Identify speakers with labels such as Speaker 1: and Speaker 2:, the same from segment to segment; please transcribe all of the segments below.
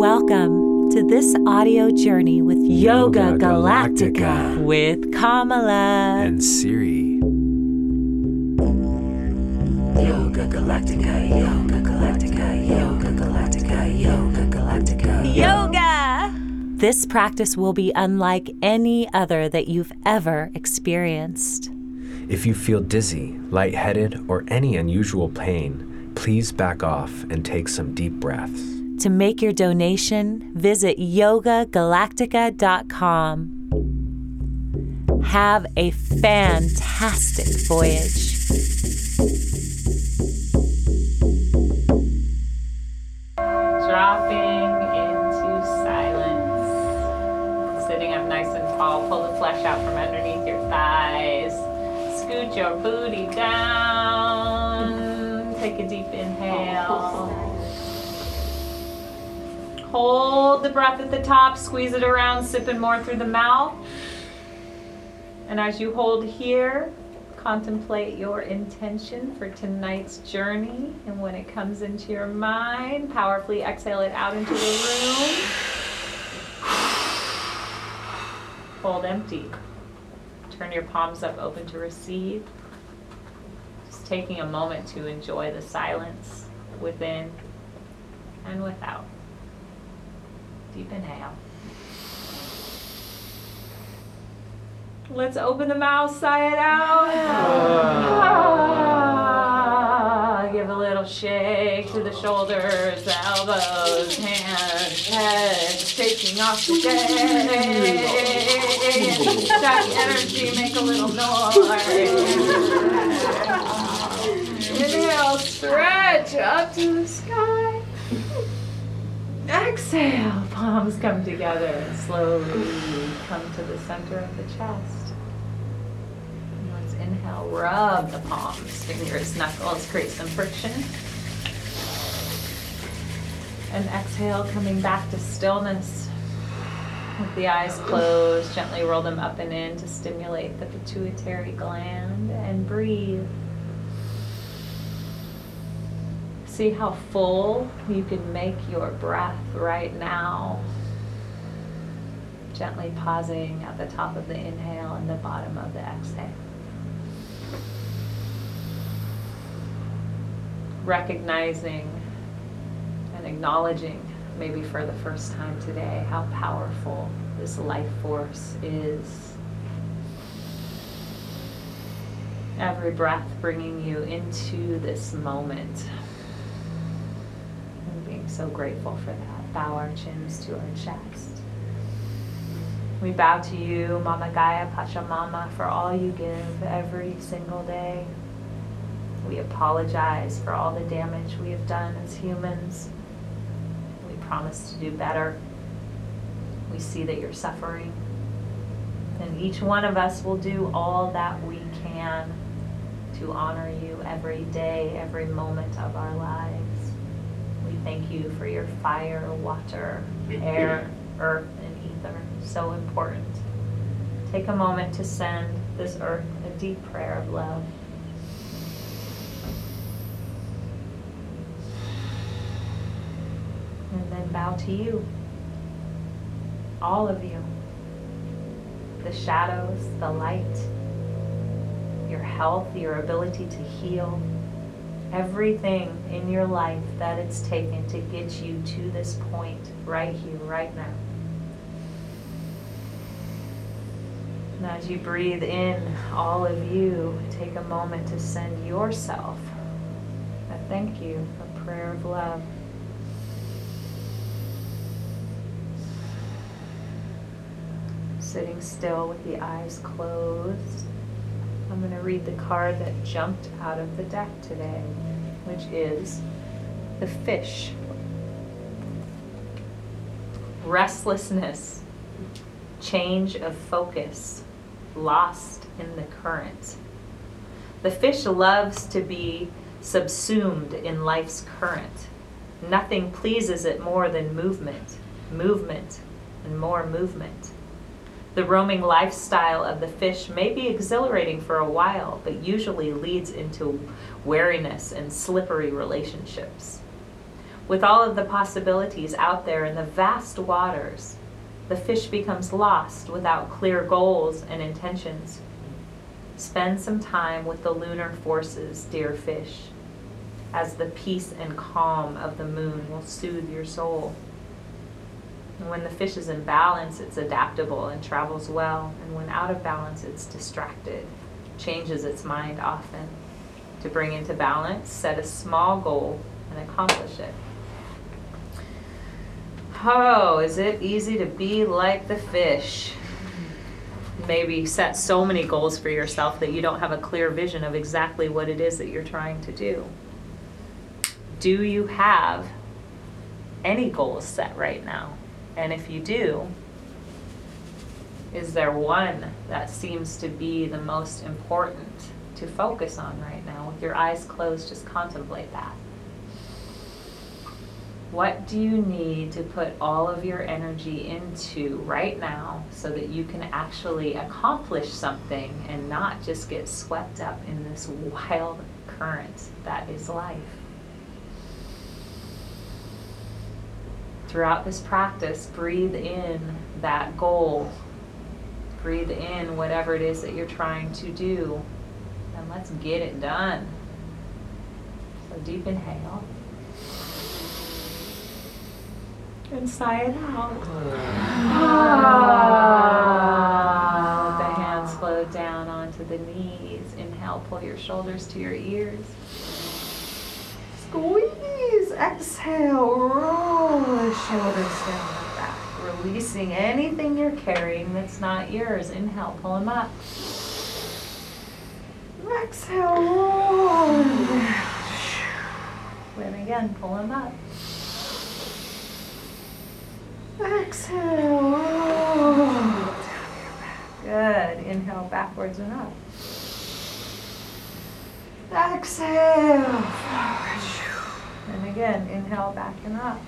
Speaker 1: Welcome to this audio journey with Yoga,
Speaker 2: Yoga
Speaker 1: Galactica,
Speaker 2: Galactica.
Speaker 1: with Kamala.
Speaker 2: and Siri.
Speaker 3: Yoga Galactica, Yoga Galactica, Yoga Galactica, Yoga Galactica.
Speaker 1: Yoga! This practice will be unlike any other that you've ever experienced.
Speaker 2: If you feel dizzy, lightheaded, or any unusual pain, please back off and take some deep breaths.
Speaker 1: To make your donation, visit yogagalactica.com. Have a fantastic voyage.
Speaker 4: Dropping into silence. Sitting up nice and tall. Pull the flesh out from underneath your thighs. Scoot your booty down. Take a deep inhale. Hold the breath at the top. Squeeze it around, sipping more through the mouth. And as you hold here, contemplate your intention for tonight's journey. And when it comes into your mind, powerfully exhale it out into the room. Hold empty. Turn your palms up open to receive. Just taking a moment to enjoy the silence within and without. Inhale. Let's open the mouth, sigh it out. Ah, give a little shake to the shoulders, elbows, hands, head, shaking off the day. That energy, make a little noise. Inhale, stretch up to the sky. Exhale, palms come together and slowly come to the center of the chest. And let's inhale, rub the palms, fingers, knuckles, create some friction. And exhale, coming back to stillness. With the eyes closed, gently roll them up and in to stimulate the pituitary gland and breathe. See how full you can make your breath right now. Gently pausing at the top of the inhale and the bottom of the exhale. Recognizing and acknowledging, maybe for the first time today, how powerful this life force is. Every breath bringing you into this moment being so grateful for that. Bow our chins to our chest. We bow to you, Mama Gaia Pachamama, for all you give every single day. We apologize for all the damage we have done as humans. We promise to do better. We see that you're suffering. And each one of us will do all that we can to honor you every day, every moment of our lives. Thank you for your fire, water, air, earth, and ether. So important. Take a moment to send this earth a deep prayer of love. And then bow to you. All of you. The shadows, the light, your health, your ability to heal, everything in your life that it's taken to get you to this point right here, right now. And as you breathe in, all of you, take a moment to send yourself a thank you, a prayer of love. Sitting still with the eyes closed. I'm going to read the card that jumped out of the deck today, which is the fish. Restlessness, change of focus, lost in the current. The fish loves to be subsumed in life's current. Nothing pleases it more than movement, movement, and more movement. The roaming lifestyle of the fish may be exhilarating for a while, but usually leads into wariness and slippery relationships. With all of the possibilities out there in the vast waters, the fish becomes lost without clear goals and intentions. Spend some time with the lunar forces, dear fish, as the peace and calm of the moon will soothe your soul. And when the fish is in balance, it's adaptable and travels well. And when out of balance, it's distracted, changes its mind often. To bring into balance, set a small goal and accomplish it. Oh, is it easy to be like the fish? Maybe set so many goals for yourself that you don't have a clear vision of exactly what it is that you're trying to do. Do you have any goals set right now? And if you do, is there one that seems to be the most important to focus on right now? With your eyes closed, just contemplate that. What do you need to put all of your energy into right now so that you can actually accomplish something and not just get swept up in this wild current that is life? Throughout this practice, breathe in that goal. Breathe in whatever it is that you're trying to do. And let's get it done. So, deep inhale. And sigh it out. Ah. The hands flow down onto the knees. Inhale, pull your shoulders to your ears. Squeeze. Exhale. Roll the shoulders down the back. Releasing anything you're carrying that's not yours. Inhale, pull them up. Exhale. Roll. And again, pull them up. Exhale. Roll. Good. Inhale backwards and up. Exhale. And again, inhale back and up.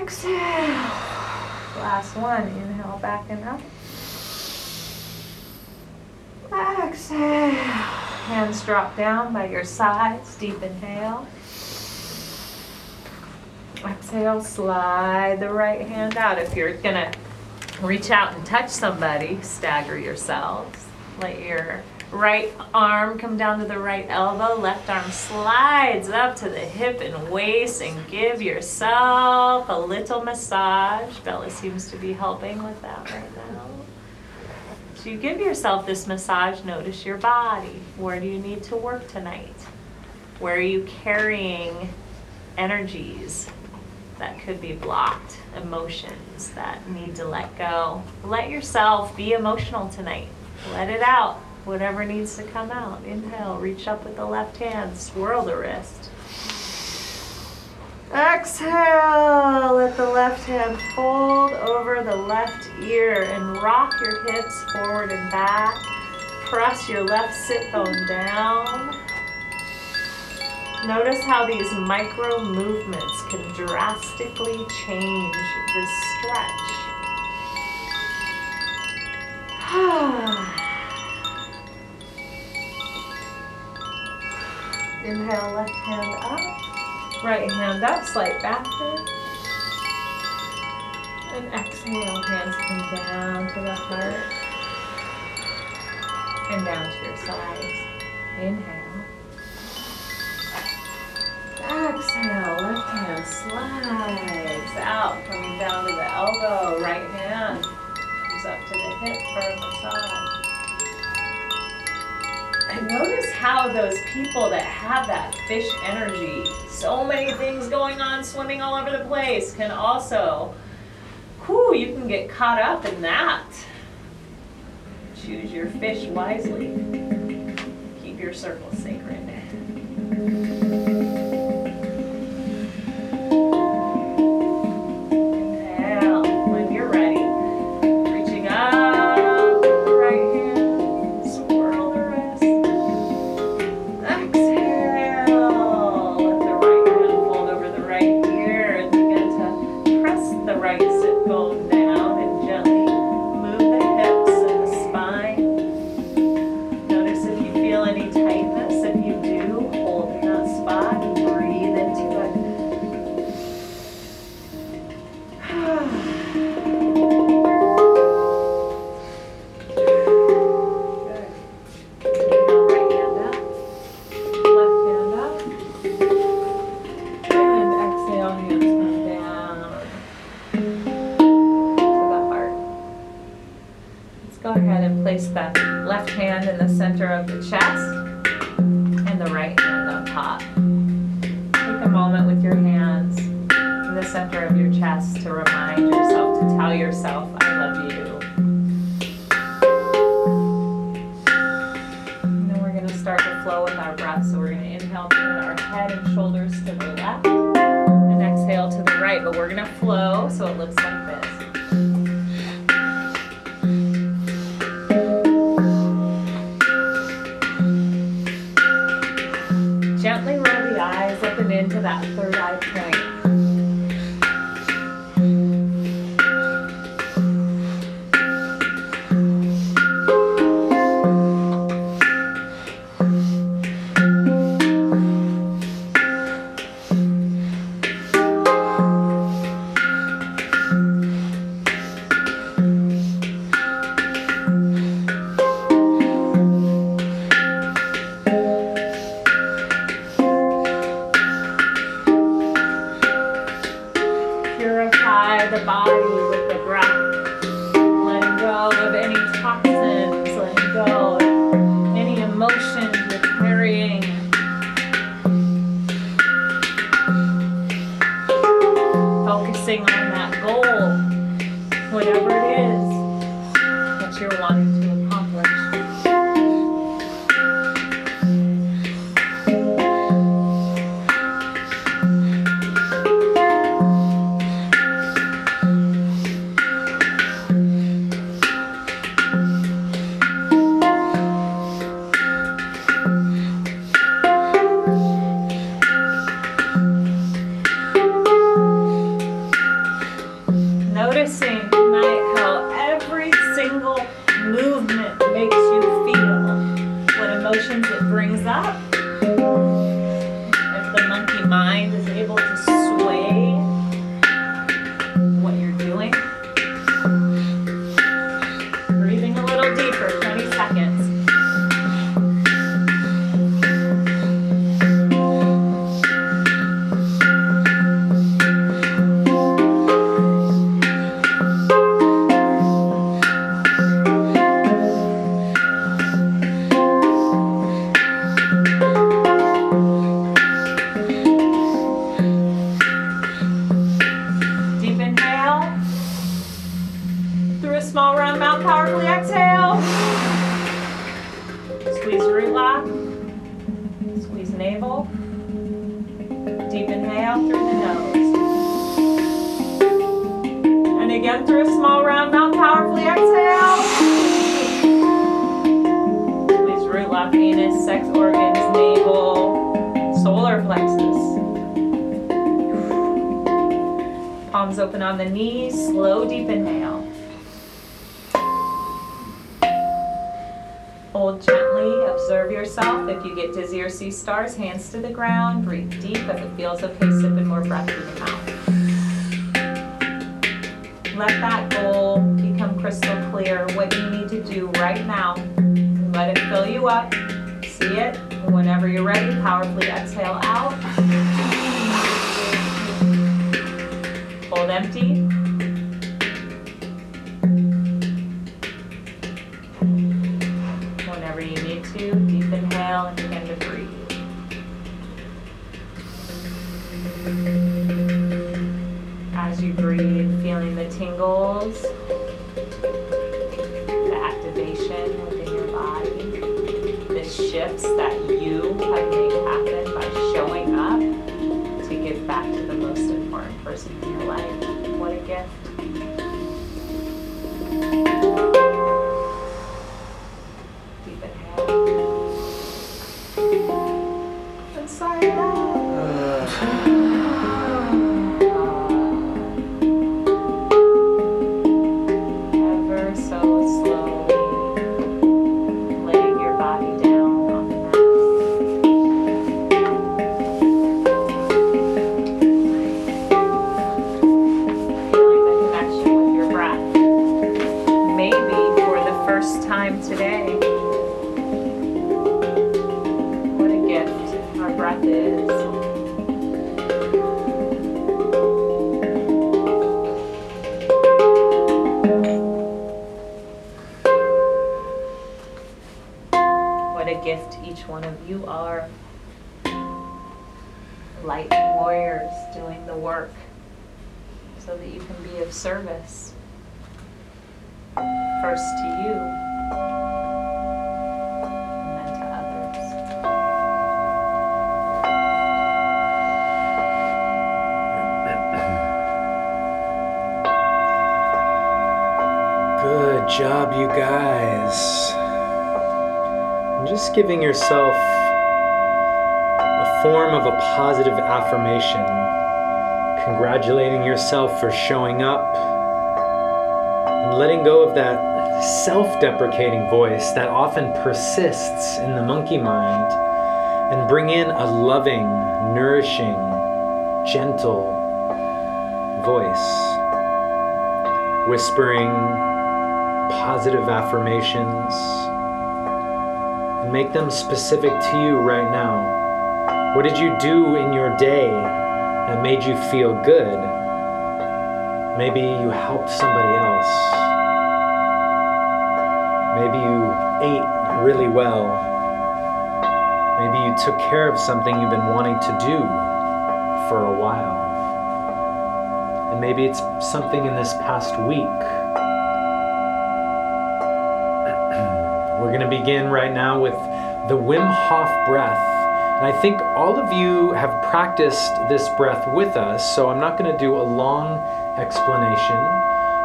Speaker 4: Exhale. Last one. Inhale back and up. Exhale. Hands drop down by your sides. Deep inhale. Exhale, slide the right hand out. If you're gonna reach out and touch somebody, stagger yourselves. Let your right arm come down to the right elbow, left arm slides up to the hip and waist, and give yourself a little massage. Bella seems to be helping with that right now. So you give yourself this massage, notice your body. Where do you need to work tonight? Where are you carrying energies that could be blocked, emotions that need to let go? Let yourself be emotional tonight. Let it out. Whatever needs to come out. Inhale, reach up with the left hand, swirl the wrist. Exhale, let the left hand fold over the left ear and rock your hips forward and back. Press your left sit bone down. Notice how these micro movements can drastically change this stretch. Ah. Inhale, left hand up, right hand up, slight back bend. And exhale, hands come down to the heart and down to your sides. Inhale. Exhale, left hand slides out, coming down to the elbow. Right hand comes up to the hip for a massage. Notice how those people that have that fish energy, so many things going on, swimming all over the place, can also, whew, you can get caught up in that. Choose your fish wisely. Keep your circle sacred. shifts that you have made happen by showing up to give back to the most important person
Speaker 5: here. Giving yourself a form of a positive affirmation, congratulating yourself for showing up, and letting go of that self deprecating voice that often persists in the monkey mind, and bring in a loving, nourishing, gentle voice whispering positive affirmations make them specific to you right now. What did you do in your day that made you feel good? Maybe you helped somebody else. Maybe you ate really well. Maybe you took care of something you've been wanting to do for a while. And maybe it's something in this past week. We're going to begin right now with the Wim Hof breath. And I think all of you have practiced this breath with us, so I'm not going to do a long explanation.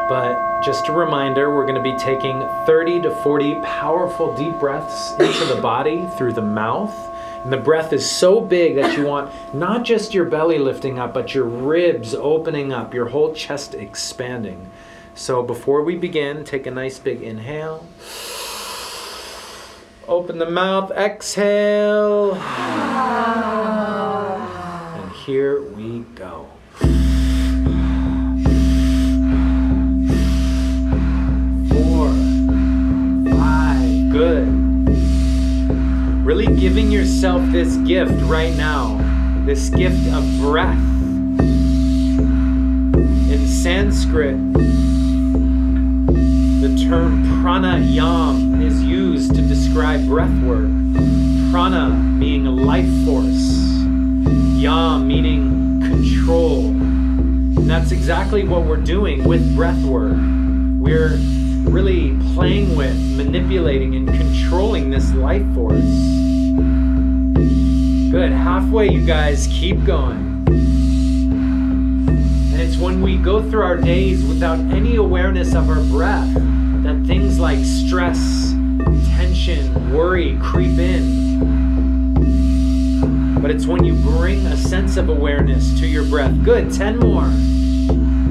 Speaker 5: But just a reminder, we're going to be taking 30 to 40 powerful deep breaths into the body through the mouth. And the breath is so big that you want not just your belly lifting up, but your ribs opening up, your whole chest expanding. So before we begin, take a nice big inhale. Open the mouth, exhale. And here we go. Four, five, good. Really giving yourself this gift right now, this gift of breath. In Sanskrit, term pranayam is used to describe breath work. Prana meaning life force, yam meaning control. And that's exactly what we're doing with breath work. We're really playing with, manipulating, and controlling this life force. Good. Halfway, you guys. Keep going. And it's when we go through our days without any awareness of our breath things like stress, tension, worry creep in. But it's when you bring a sense of awareness to your breath. Good. 10 more.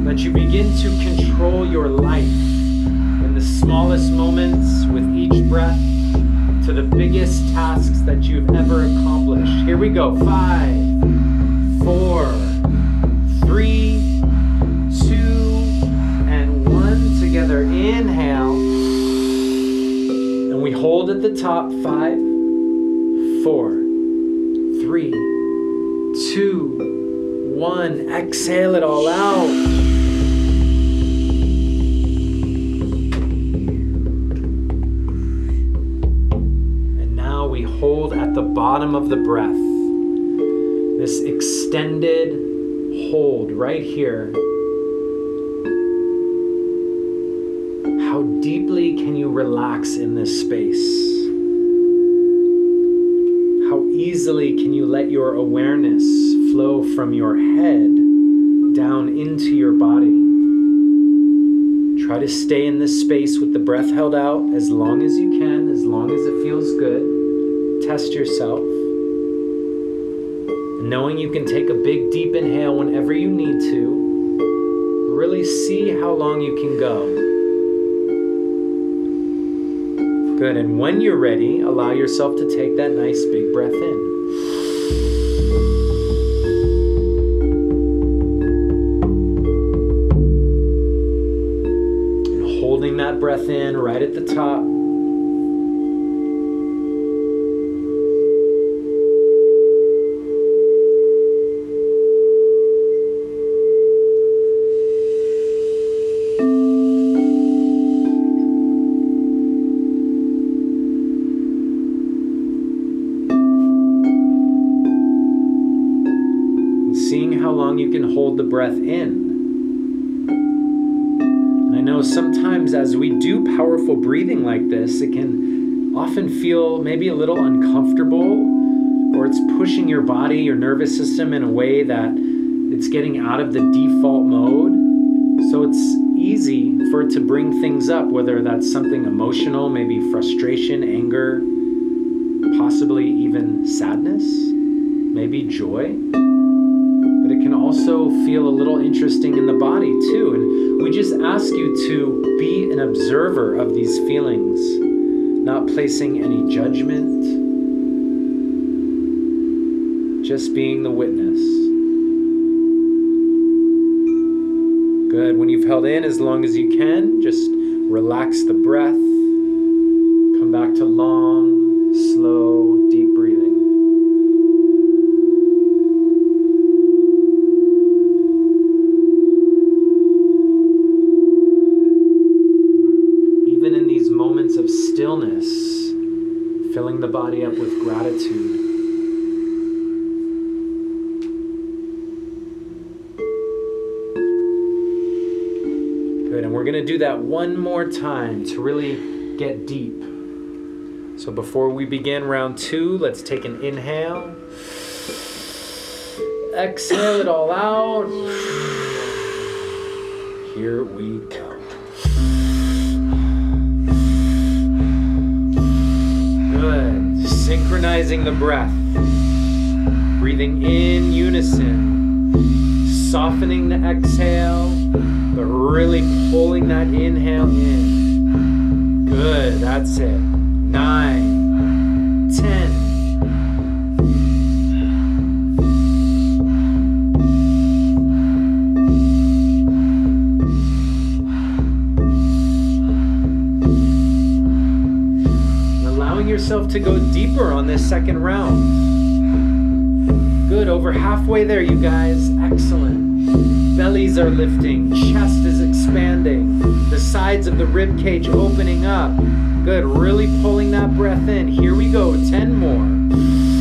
Speaker 5: That you begin to control your life in the smallest moments with each breath to the biggest tasks that you've ever accomplished. Here we go. Five, four, three, hold at the top. Five, four, three, two, one. Exhale it all out. And now we hold at the bottom of the breath this extended hold right here. How deeply can you relax in this space? How easily can you let your awareness flow from your head down into your body? Try to stay in this space with the breath held out as long as you can, as long as it feels good. Test yourself. Knowing you can take a big, deep inhale whenever you need to, really see how long you can go. Good. And when you're ready, allow yourself to take that nice, big breath in. Holding that breath in right at the top. Often feel maybe a little uncomfortable or it's pushing your body, your nervous system in a way that it's getting out of the default mode. So it's easy for it to bring things up, whether that's something emotional, maybe frustration, anger, possibly even sadness, maybe joy. But it can also feel a little interesting in the body too. And we just ask you to be an observer of these feelings, not placing any judgment, just being the witness. Good. When you've held in as long as you can, just relax the breath. Come back to long, body up with gratitude. Good, and we're going to do that one more time to really get deep. So before we begin round two, let's take an inhale. Exhale it all out. Here we go. Synchronizing the breath. Breathing in unison. Softening the exhale, but really pulling that inhale in. Good. That's it. Nine, to go deeper on this second round. Good, over halfway there, you guys. Excellent. Bellies are lifting, chest is expanding, the sides of the rib cage opening up. Good, really pulling that breath in. Here we go, 10 more.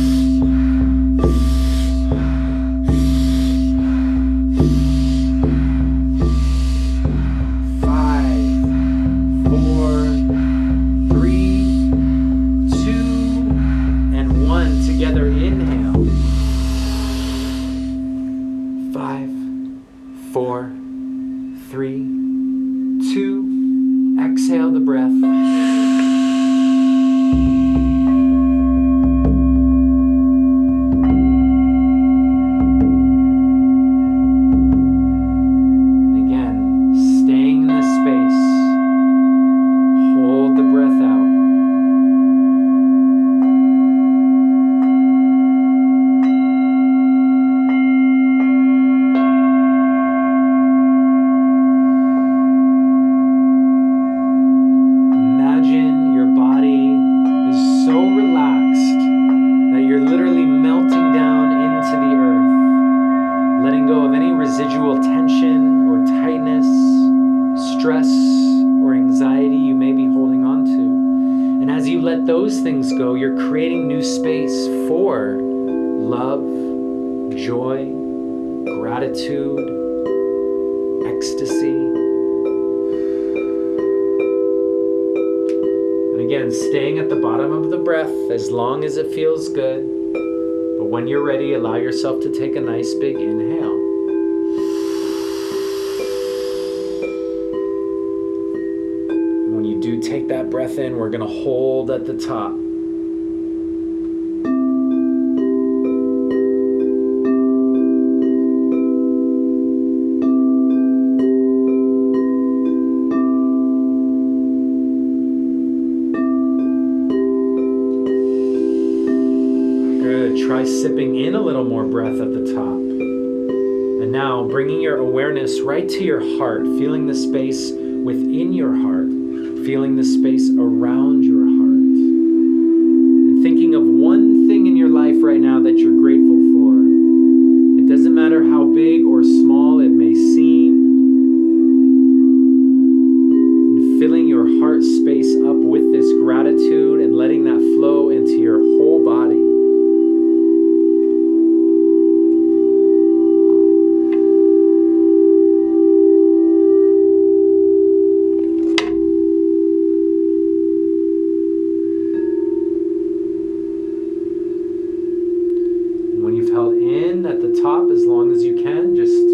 Speaker 5: Stop as long as you can. Just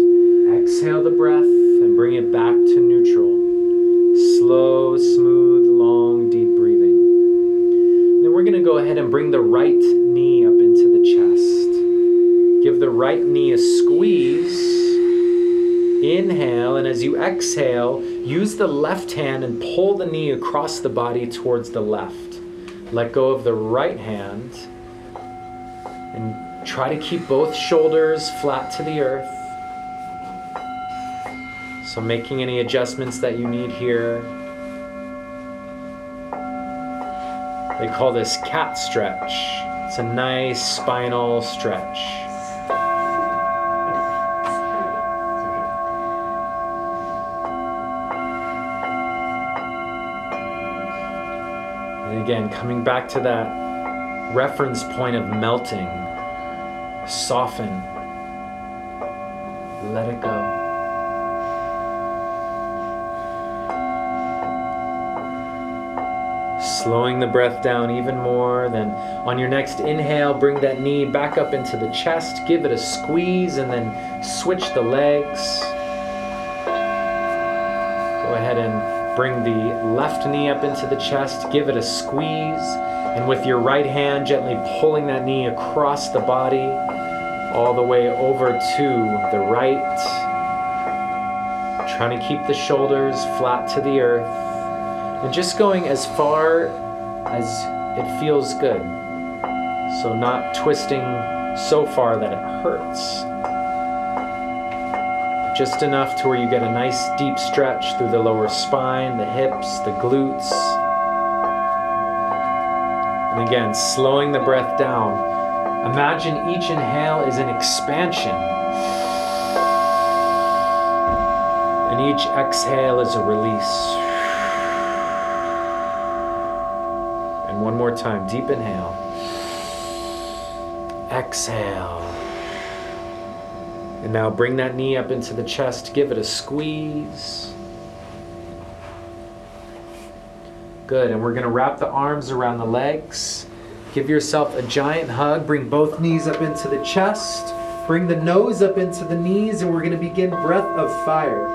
Speaker 5: exhale the breath and bring it back to neutral. Slow, smooth, long, deep breathing. Then we're going to go ahead and bring the right knee up into the chest. Give the right knee a squeeze. Inhale, and as you exhale, use the left hand and pull the knee across the body towards the left. Let go of the right hand and try to keep both shoulders flat to the earth. So, making any adjustments that you need here. They call this cat stretch. It's a nice spinal stretch. And again, coming back to that reference point of melting, soften, let it go. Slowing the breath down even more. Then, on your next inhale, bring that knee back up into the chest. Give it a squeeze and then switch the legs. Go ahead and bring the left knee up into the chest. Give it a squeeze. And with your right hand, gently pulling that knee across the body, all the way over to the right. Trying to keep the shoulders flat to the earth. And just going as far as it feels good. So, not twisting so far that it hurts. Just enough to where you get a nice deep stretch through the lower spine, the hips, the glutes. And again, slowing the breath down. Imagine each inhale is an expansion, and each exhale is a release. And one more time, deep inhale. Exhale. And now bring that knee up into the chest, give it a squeeze. Good, and we're going to wrap the arms around the legs. Give yourself a giant hug. Bring both knees up into the chest. Bring the nose up into the knees, and we're going to begin breath of fire.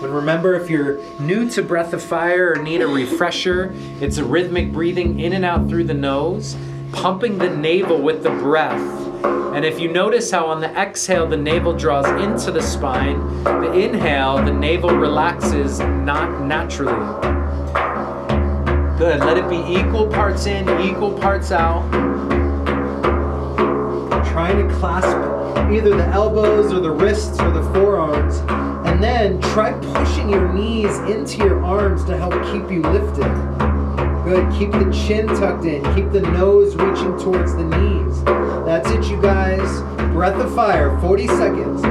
Speaker 5: And remember, if you're new to Breath of Fire or need a refresher, it's a rhythmic breathing in and out through the nose, pumping the navel with the breath. And if you notice how on the exhale the navel draws into the spine, the inhale, the navel relaxes not naturally. Good. Let it be equal parts in, equal parts out. Trying to clasp either the elbows or the wrists or the forearms. And then try pushing your knees into your arms to help keep you lifted. Good. Keep the chin tucked in. Keep the nose reaching towards the knees. That's it, you guys. Breath of fire, 40 seconds.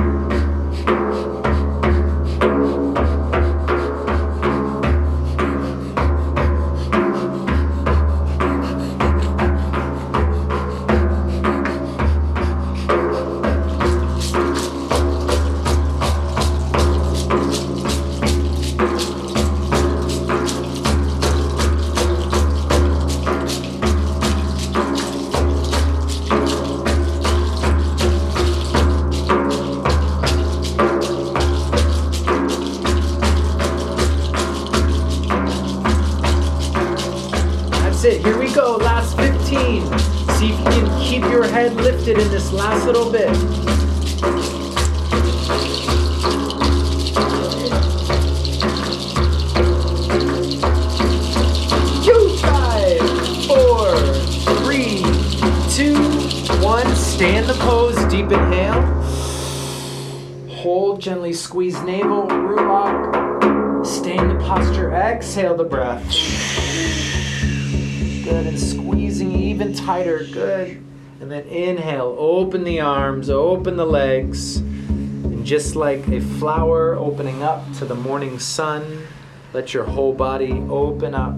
Speaker 5: Open the arms, open the legs. And just like a flower opening up to the morning sun, let your whole body open up.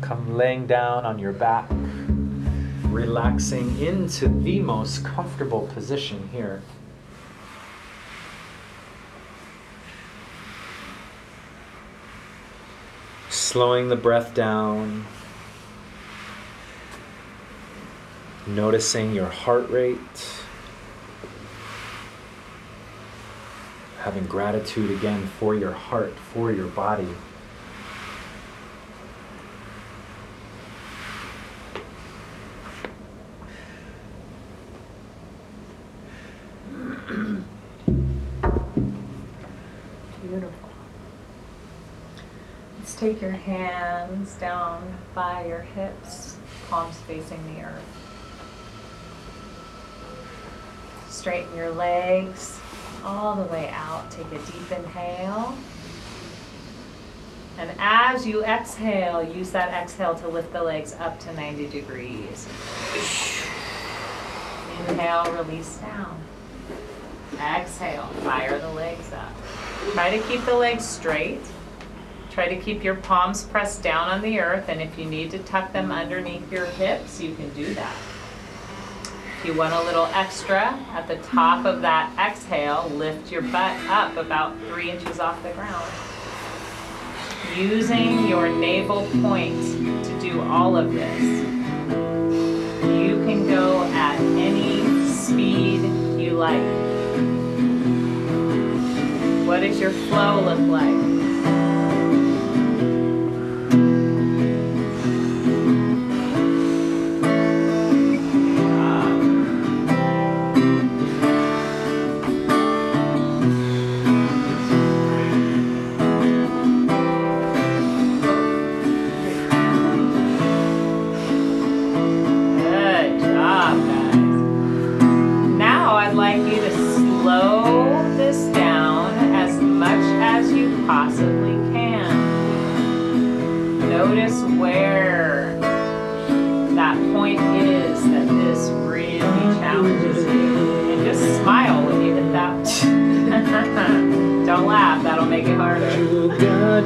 Speaker 5: Come laying down on your back, relaxing into the most comfortable position here. Slowing the breath down. Noticing your heart rate. Having gratitude again for your heart, for your body.
Speaker 4: Beautiful. Let's take your hands down by your hips, palms facing the earth. Straighten your legs all the way out. Take a deep inhale. And as you exhale, use that exhale to lift the legs up to 90 degrees. Inhale, release down. Exhale, fire the legs up. Try to keep the legs straight. Try to keep your palms pressed down on the earth, and if you need to tuck them underneath your hips, you can do that. If you want a little extra, at the top of that exhale, lift your butt up about three inches off the ground. Using your navel point to do all of this, you can go at any speed you like. What does your flow look like?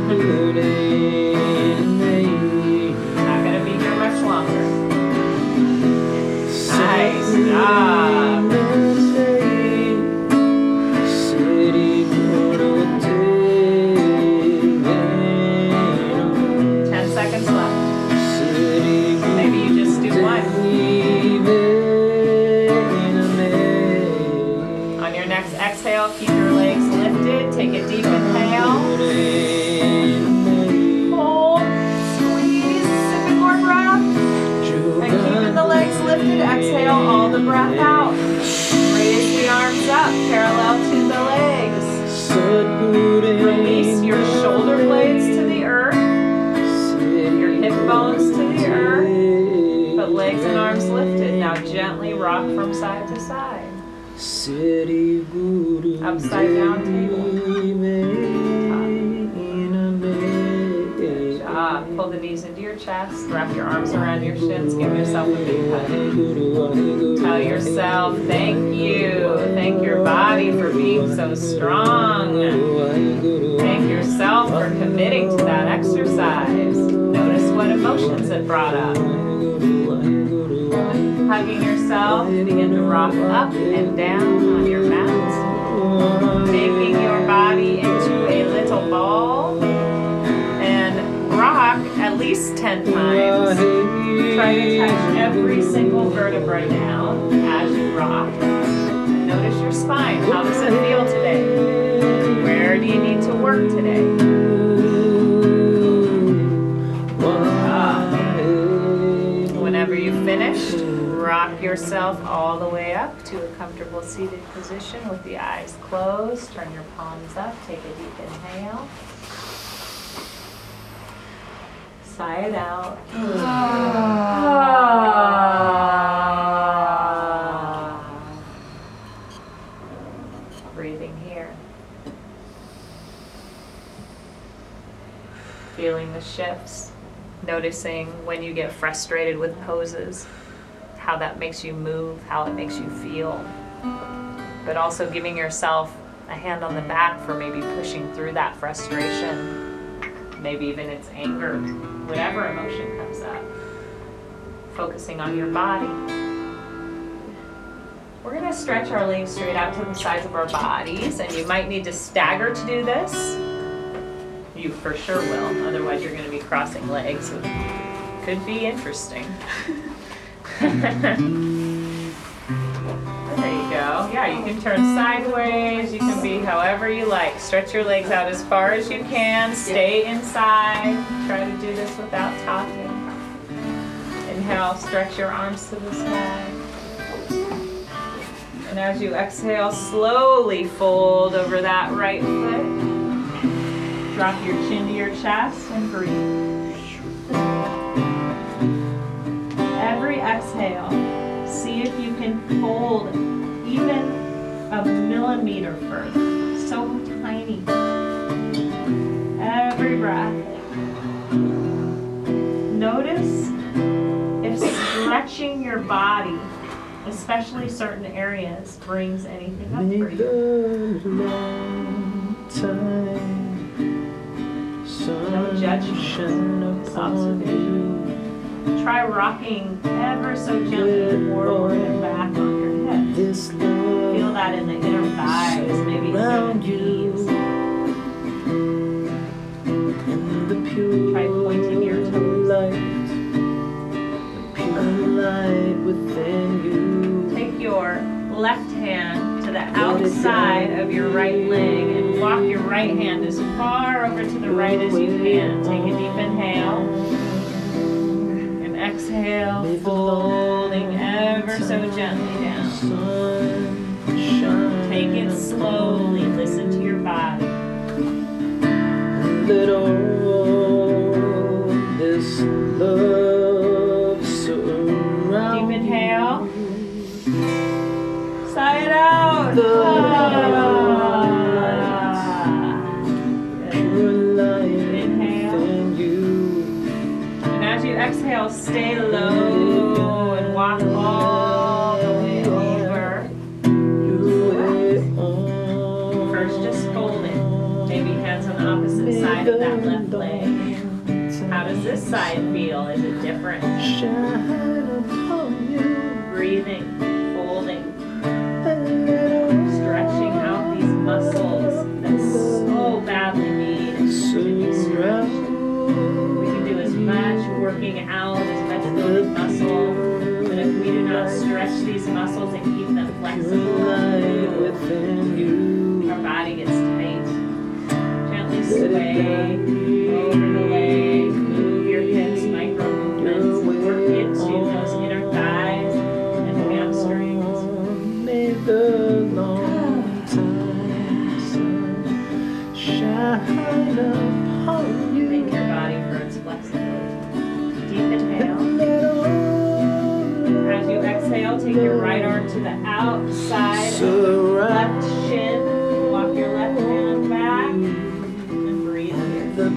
Speaker 4: Not from side to side. Upside down table. Job. Ah, pull the knees into your chest. Wrap your arms around your shins. Give yourself a big hug. Tell yourself, thank you. Thank your body for being so strong. Thank yourself for committing to that exercise. Notice what emotions it brought up. Hugging yourself, begin to rock up and down on your mat. Making your body into a little ball. And rock at least 10 times. Try to touch every single vertebra down as you rock. Notice your spine. How does it feel today? Where do you need to work today? Ah. Whenever you've finished, rock yourself all the way up to a comfortable seated position with the eyes closed. Turn your palms up. Take a deep inhale. Sigh it out. Ah. Breathing here. Feeling the shifts. Noticing when you get frustrated with poses, how that makes you move, how it makes you feel. But also giving yourself a hand on the back for maybe pushing through that frustration. Maybe even it's anger, whatever emotion comes up. Focusing on your body. We're going to stretch our legs straight out to the sides of our bodies, and you might need to stagger to do this. You for sure will, otherwise, you're going to be crossing legs. Could be interesting. There you go. Yeah, you can turn sideways. You can be however you like. Stretch your legs out as far as you can. Stay inside. Try to do this without talking. Inhale, stretch your arms to the sky. And as you exhale, slowly fold over that right foot. Drop your chin to your chest and breathe. Every exhale, see if you can fold even a millimeter further. So tiny. Every breath. Notice if stretching your body, especially certain areas, brings anything up for you. No judgment, observation. Try rocking ever so gently forward and back on your hips. Feel that in the inner thighs, maybe the knees. Try pointing your toes. Take your left hand to the outside of your right leg and walk your right hand as far over to the right as you can. Take a deep inhale exhale, folding ever so gently down. Take it slowly. Listen to your body.
Speaker 6: Let all this love surround
Speaker 4: Deep inhale. Sigh it out. Ah. Stay low and walk all the way over.
Speaker 6: You way on.
Speaker 4: First, just fold it. Maybe hands on the opposite side of that left leg. How does this side feel? Is it different?
Speaker 6: Shine upon you.
Speaker 4: Breathing,
Speaker 6: light within you.
Speaker 4: our body gets tight. Gently sway over the leg, move your hips, micro movements, work into those inner thighs and hamstrings.
Speaker 6: May the long time sun shine upon you.
Speaker 4: Thank your body for its flexibility. Deep inhale. As you exhale, take your right arm to the outside of the
Speaker 6: surround
Speaker 4: left shin. Walk your left hand back and breathe here.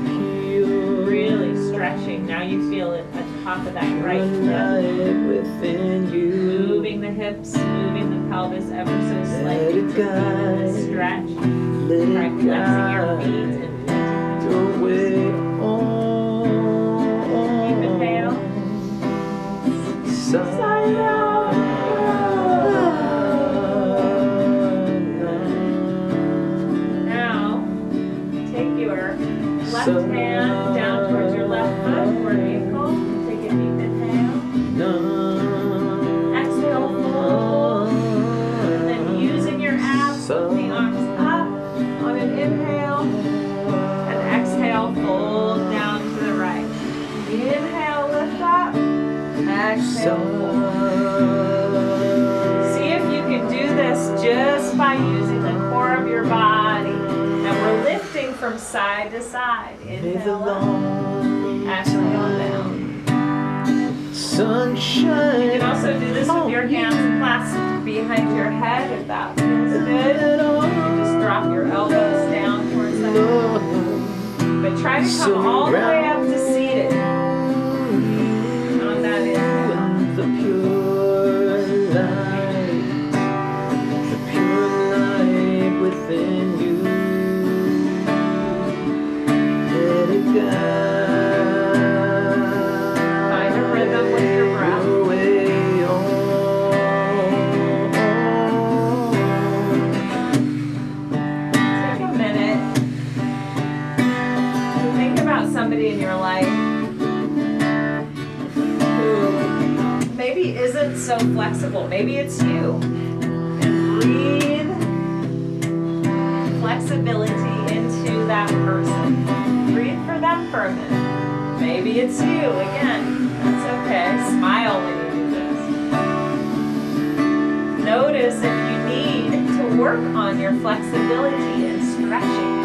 Speaker 4: Really stretching. Now you feel it at the top of that right hip.
Speaker 6: within you.
Speaker 4: Moving the hips, moving the pelvis ever so slightly
Speaker 6: it
Speaker 4: to feel stretch.
Speaker 6: Let it
Speaker 4: flexing your from side to side. Inhale up.
Speaker 6: long
Speaker 4: Exhale down.
Speaker 6: sunshine.
Speaker 4: You can also do this with your hands clasped behind your head if that feels good.
Speaker 6: All
Speaker 4: Just drop your elbows down towards the
Speaker 6: love
Speaker 4: But try to come all the way up to flexible. Maybe it's you. Breathe flexibility into that person. Breathe for them for a minute. Maybe it's you again. That's okay. Smile when you do this. Notice if you need to work on your flexibility and stretching.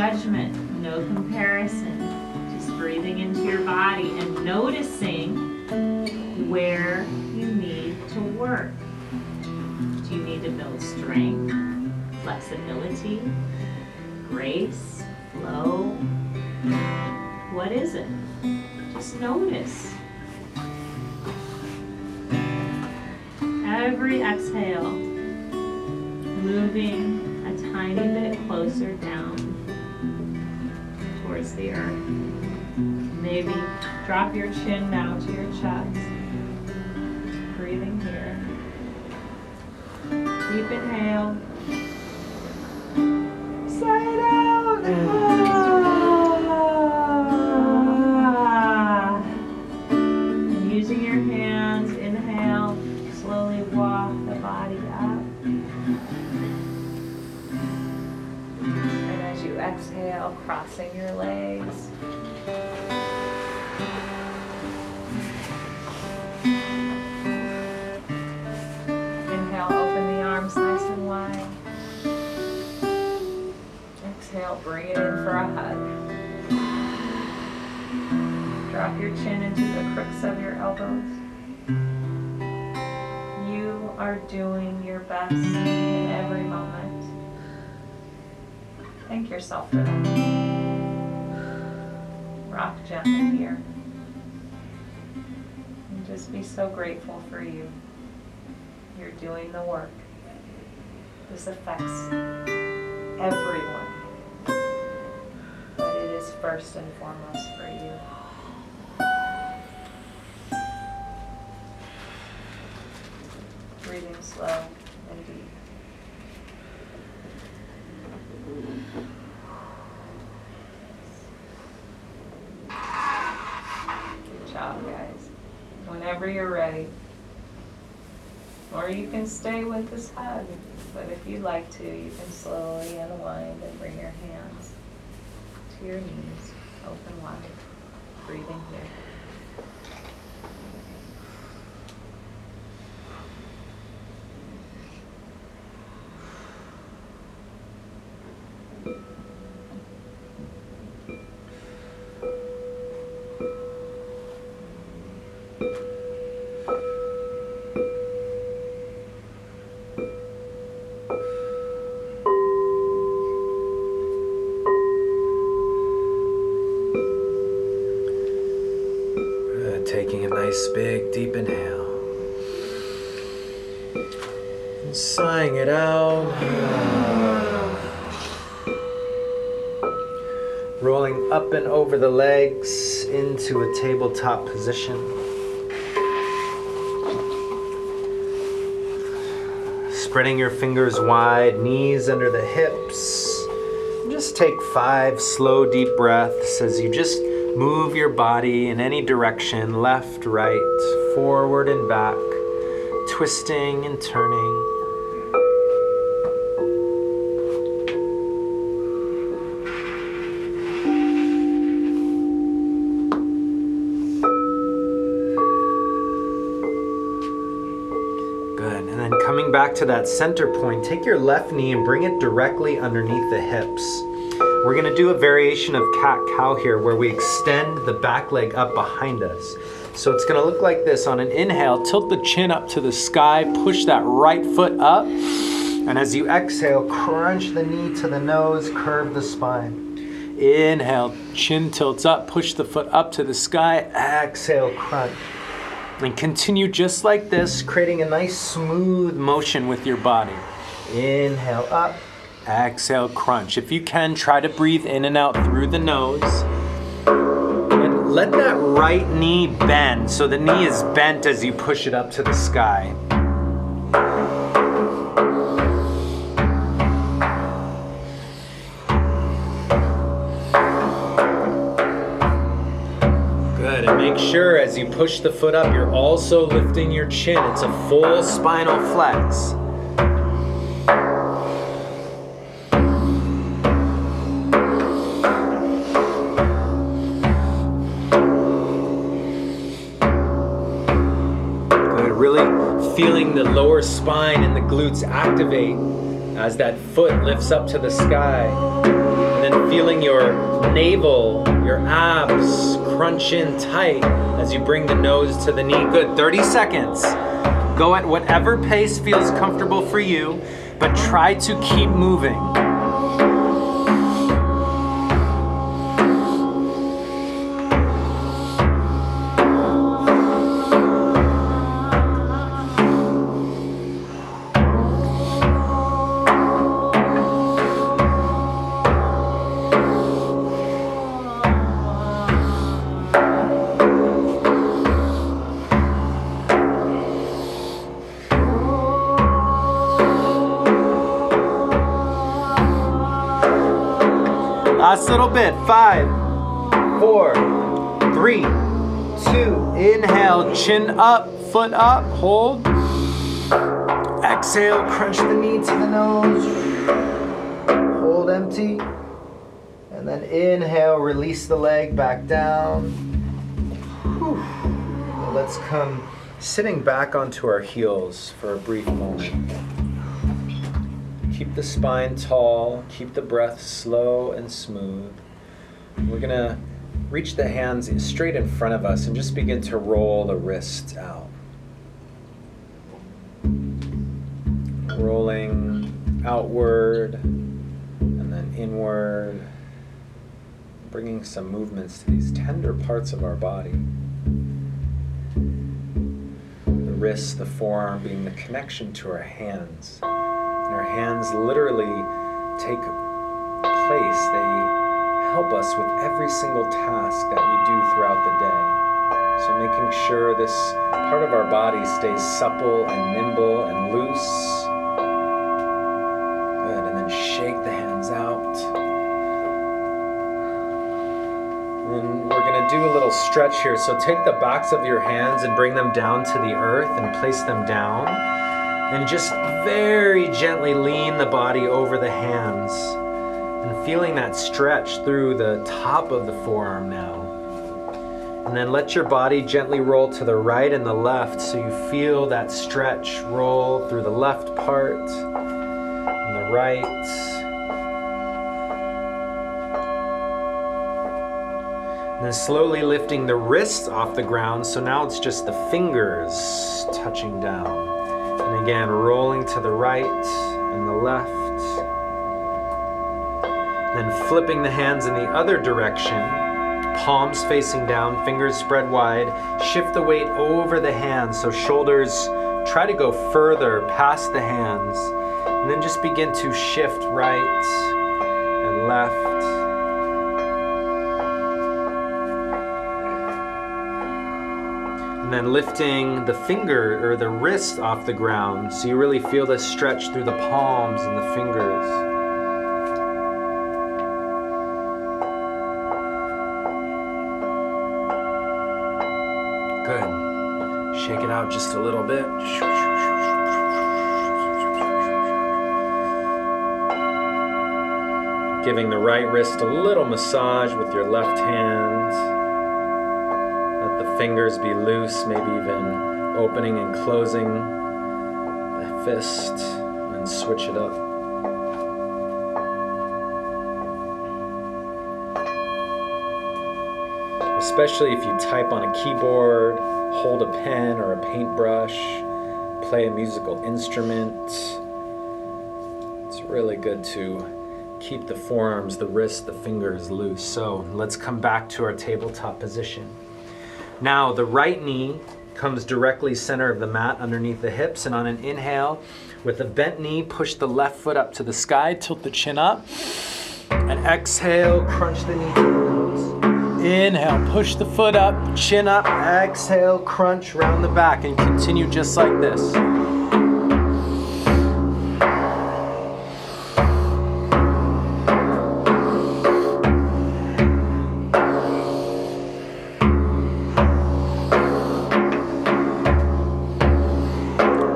Speaker 4: Judgment, no comparison. Just breathing into your body and noticing where you need to work. Do you need to build strength, flexibility, grace, flow? What is it? Just notice. Every exhale, moving a tiny bit closer down towards the earth. Maybe drop your chin now to your chest. Breathing here. Deep inhale. Your legs. Inhale, open the arms nice and wide. Exhale, bring it in for a hug. Drop your chin into the crooks of your elbows. You are doing your best in every moment. Thank yourself for that. Gently here. And just be so grateful for you. You're doing the work. This affects everyone. But it is first and foremost for you. Breathing slow and deep. Good job, guys. Whenever you're ready. Or you can stay with this hug, but if you'd like to, you can slowly unwind and bring your hands to your knees, open wide, breathing here.
Speaker 2: Tabletop position. Spreading your fingers wide, knees under the hips. Just take five slow, deep breaths as you just move your body in any direction left, right, forward, and back, twisting and turning. Back to that center point, take your left knee and bring it directly underneath the hips.
Speaker 5: We're gonna do a variation of cat cow here where we extend the back leg up behind us. So it's gonna look like this. On an inhale, tilt the chin up to the sky, push that right foot up. And as you exhale, crunch the knee to the nose, curve the spine. Inhale, chin tilts up, push the foot up to the sky. Exhale, crunch. And continue just like this, creating a nice smooth motion with your body. Inhale up, exhale, crunch. If you can, try to breathe in and out through the nose. And let that right knee bend. So the knee is bent as you push it up to the sky. Push the foot up, you're also lifting your chin. It's a full spinal flex. Good. Really feeling the lower spine and the glutes activate as that foot lifts up to the sky. And then feeling your navel, your abs crunch in tight as you bring the nose to the knee. Good. 30 seconds. Go at whatever pace feels comfortable for you, but try to keep moving. Chin up, foot up, hold. Exhale, crunch the knee to the nose. Hold empty. And then inhale, release the leg back down. Whew. Let's come sitting back onto our heels for a brief moment. Keep the spine tall, keep the breath slow and smooth. We're gonna reach the hands straight in front of us and just begin to roll the wrists out. Rolling outward and then inward, bringing some movements to these tender parts of our body. The wrist, the forearm being the connection to our hands. And our hands literally take place. They help us with every single task that we do throughout the day. So making sure this part of our body stays supple and nimble and loose. Good. And then shake the hands out. And then we're going to do a little stretch here. So take the backs of your hands and bring them down to the earth and place them down. And just very gently lean the body over the hands and feeling that stretch through the top of the forearm now. And then let your body gently roll to the right and the left so you feel that stretch roll through the left part and the right. And then slowly lifting the wrists off the ground so now it's just the fingers touching down. And again, rolling to the right and the left. Flipping the hands in the other direction, palms facing down, fingers spread wide. Shift the weight over the hands so shoulders try to go further past the hands. And then just begin to shift right and left. And then lifting the finger or the wrist off the ground so you really feel this stretch through the palms and the fingers. Just a little bit. Giving the right wrist a little massage with your left hand. Let the fingers be loose, maybe even opening and closing the fist, and switch it up. Especially if you type on a keyboard, hold a pen or a paintbrush, play a musical instrument. It's really good to keep the forearms, the wrists, the fingers loose. So let's come back to our tabletop position. Now, the right knee comes directly center of the mat underneath the hips, and on an inhale, with a bent knee, push the left foot up to the sky, tilt the chin up, and exhale, crunch the knee. Inhale, push the foot up, chin up, exhale, crunch round the back, and continue just like this.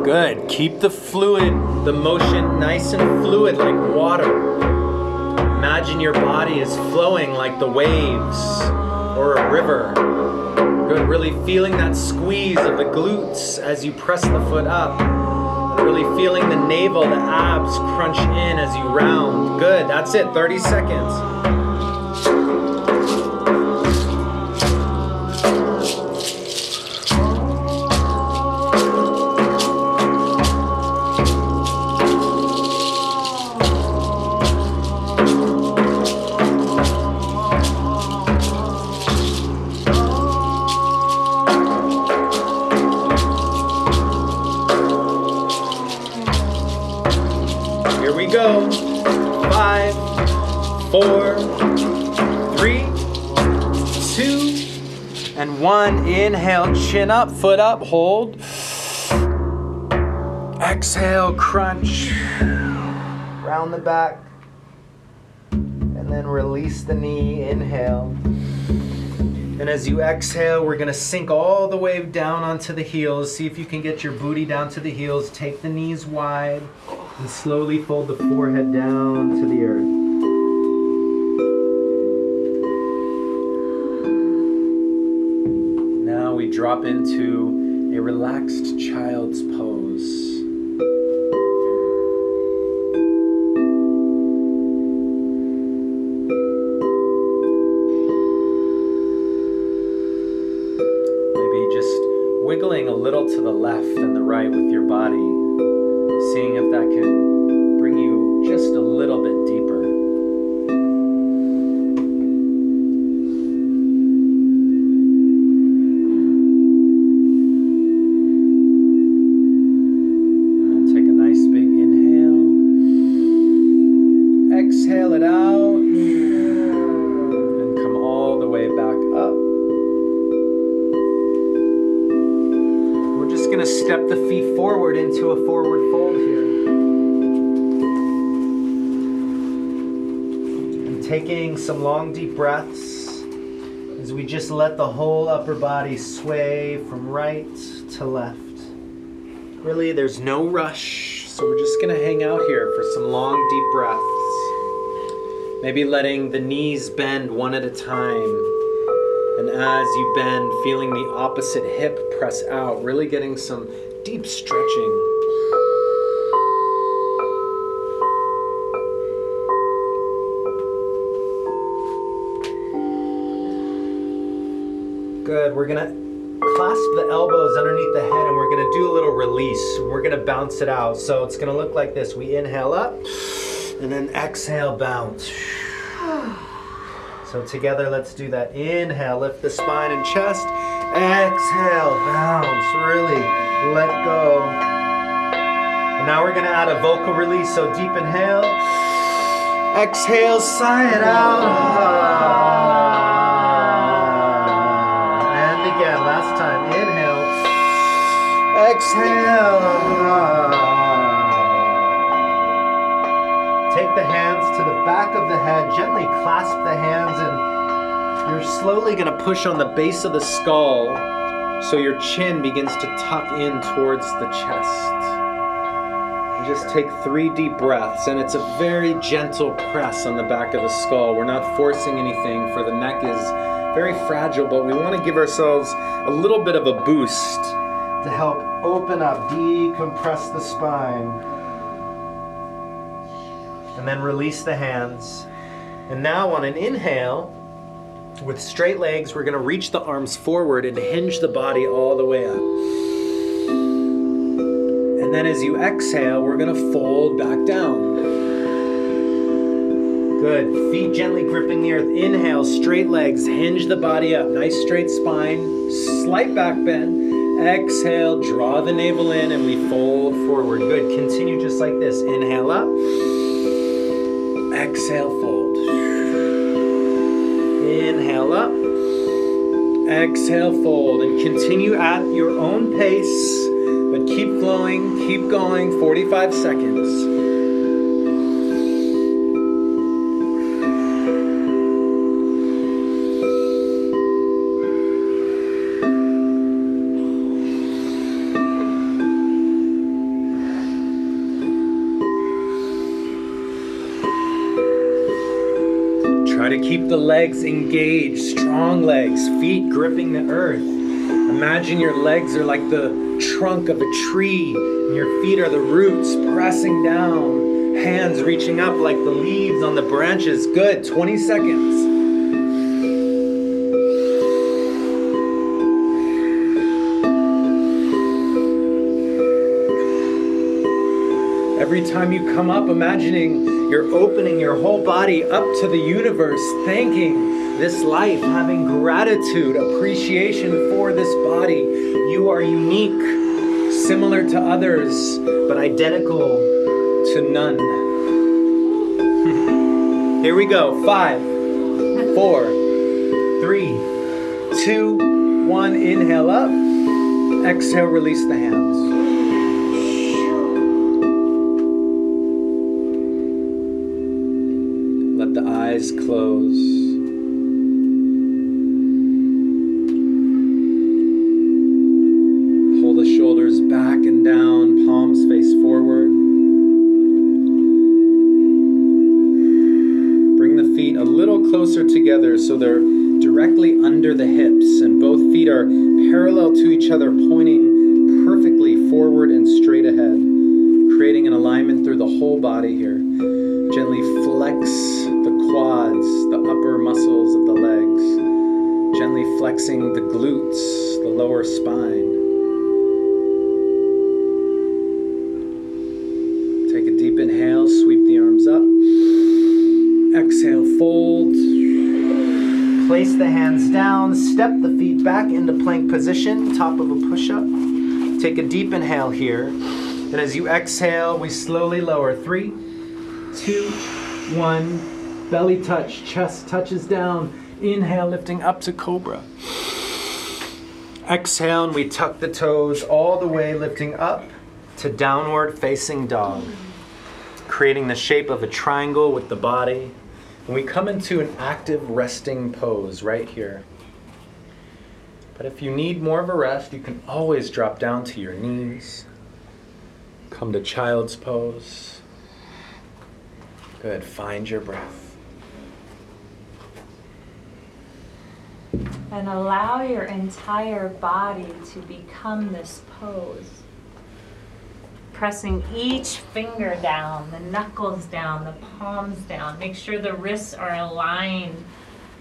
Speaker 5: Good. Keep the fluid, the motion nice and fluid like water. Imagine your body is flowing like the waves or a river. Good. Really feeling that squeeze of the glutes as you press the foot up. Really feeling the navel, the abs crunch in as you round. Good. That's it. 30 seconds. Chin up, foot up, hold. Exhale, crunch. Round the back. And then release the knee. Inhale. And as you exhale, we're gonna sink all the way down onto the heels. See if you can get your booty down to the heels. Take the knees wide and slowly fold the forehead down to the earth. Drop into a relaxed child's pose. Maybe just wiggling a little to the left and the right with your body, breaths as we just let the whole upper body sway from right to left. Really, there's no rush, so we're just to hang out here for some long, deep breaths. Maybe letting the knees bend one at a time. And as you bend, feeling the opposite hip press out, really getting some deep stretching. Good. We're to clasp the elbows underneath the head and we're to do a little release. We're to bounce it out. So it's to look like this. We inhale up and then exhale, bounce. So together, let's do that. Inhale, lift the spine and chest. Exhale, bounce. Really let go. And now we're gonna add a vocal release. So deep inhale. Exhale, sigh it out. Exhale. Take the hands to the back of the head, gently clasp the hands, and you're slowly going to push on the base of the skull so your chin begins to tuck in towards the chest. Just take three deep breaths, and it's a very gentle press on the back of the skull. We're not forcing anything, for the neck is very fragile, but we want to give ourselves a little bit of a boost to help open up, decompress the spine and then release the hands. And now on an inhale, With straight legs, we're going to reach the arms forward and hinge the body all the way up. And then as you exhale, we're going to fold back down. Good. Feet gently gripping the earth. Inhale, straight legs, hinge the body up. Nice straight spine, slight back bend. Exhale, draw the navel in, and we fold forward. Good. Continue just like this. Inhale up. Exhale, fold. Inhale up. Exhale, fold. And continue at your own pace, but keep flowing, keep going. 45 seconds. Legs engaged, strong legs, feet gripping the earth. Imagine your legs are like the trunk of a tree, and your feet are the roots pressing down, hands reaching up like the leaves on the branches. Good, 20 seconds. Every time you come up, imagining you're opening your whole body up to the universe, thanking this life, having gratitude, appreciation for this body. You are unique, similar to others, but identical to none. Here we go. Five, four, three, two, one. Inhale up. Exhale, release the hands. Eyes close. Into plank position, top of a push up. Take a deep inhale here. And as you exhale, we slowly lower. Three, two, one. Belly touch, chest touches down. Inhale, lifting up to cobra. Exhale, and we tuck the toes all the way, lifting up to downward facing dog, creating the shape of a triangle with the body. And we come into an active resting pose right here. But if you need more of a rest, you can always drop down to your knees. Come to child's pose. Good. Find your breath.
Speaker 4: And allow your entire body to become this pose. Pressing each finger down, the knuckles down, the palms down. Make sure the wrists are aligned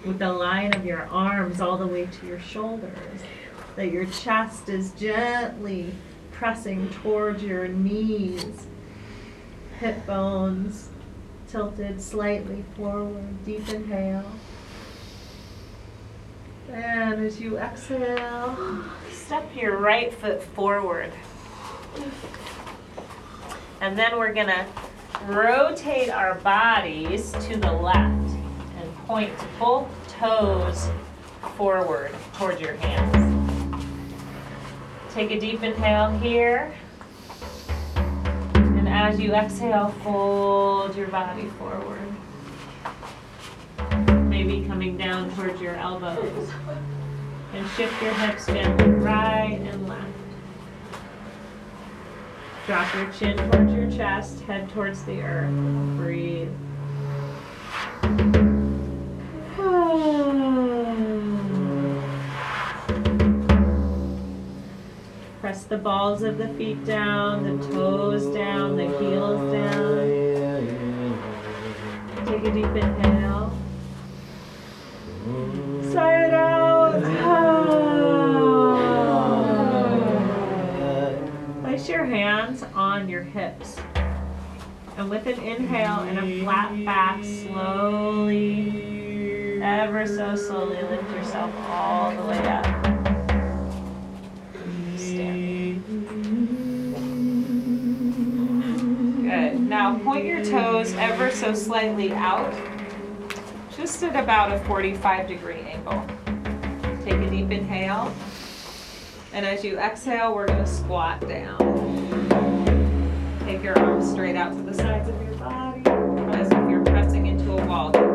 Speaker 4: with the line of your arms all the way to your shoulders. That your chest is gently pressing towards your knees. Hip bones tilted slightly forward. Deep inhale. And as you exhale, step your right foot forward. And then we're gonna rotate our bodies to the left point both toes forward towards your hands. Take a deep inhale here. And as you exhale, fold your body forward maybe coming down towards your elbows. And shift your hips gently right and left. Drop your chin towards your chest, head towards the earth. Breathe. press the balls of the feet down, the toes down, the heels down. Take a deep inhale. Sigh out. Ah. Place your hands on your hips. And with an inhale and a flat back, slowly, ever so slowly, lift yourself all the way up. Now point your toes ever so slightly out, just at about a 45 degree angle. Take a deep inhale. And as you exhale, we're going to squat down. Take your arms straight out to the sides of your body as if you're pressing into a wall.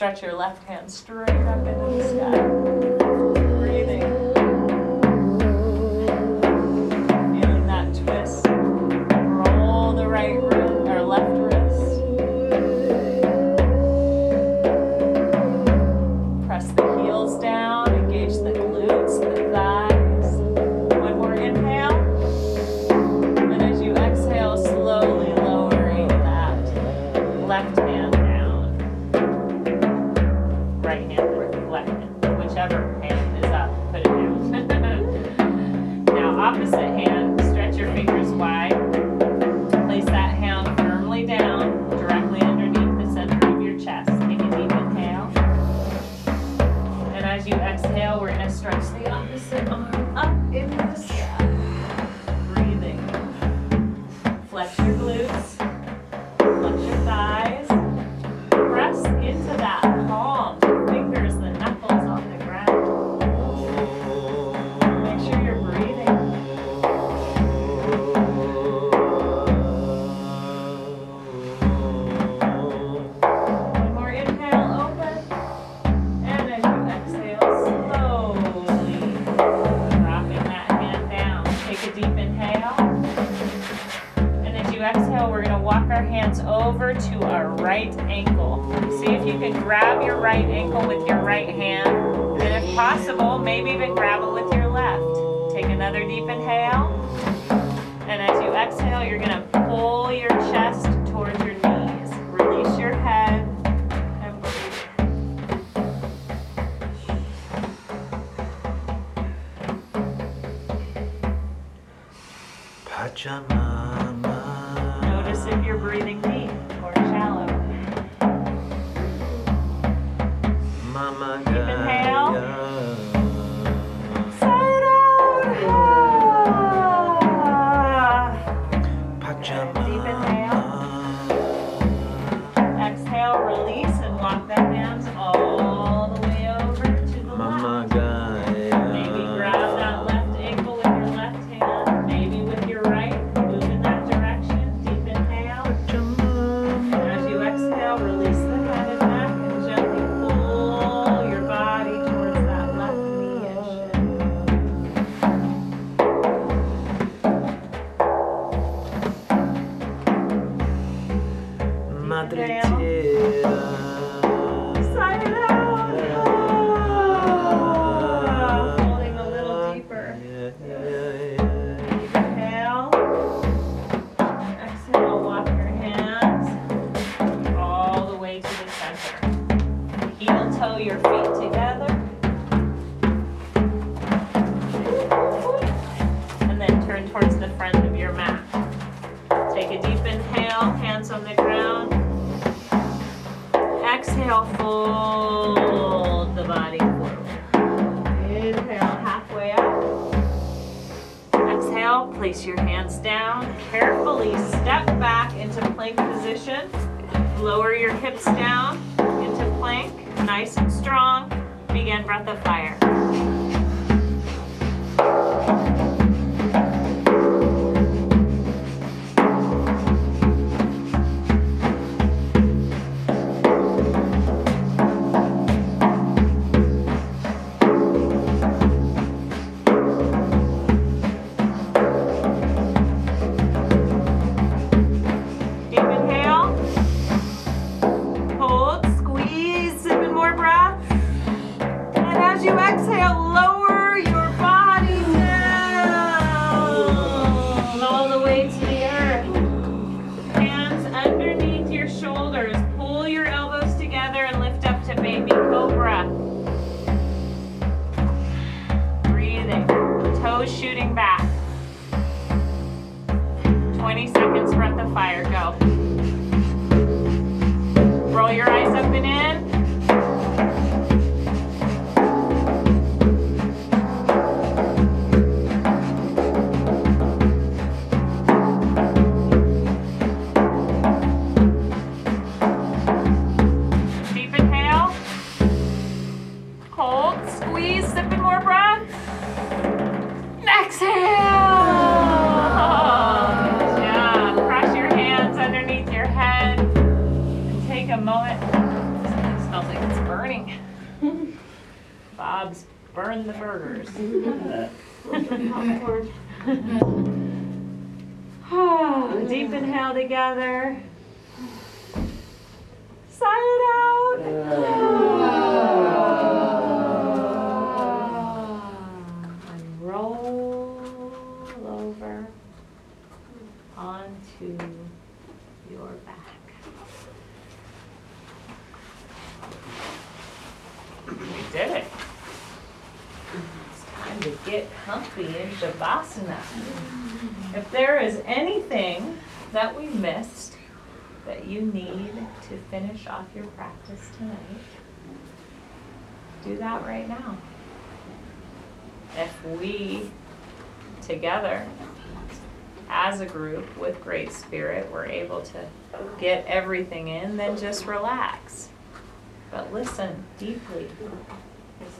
Speaker 4: stretch your left hand straight up into the sky. rock that band all oh. Deep inhale together. Sigh it out. And roll over onto your back. We did it. It's time to get comfy in Shavasana. If there is anything that we missed that you need to finish off your practice tonight, do that right now. If we together as a group with great spirit were able to get everything in, then just relax. But listen deeply.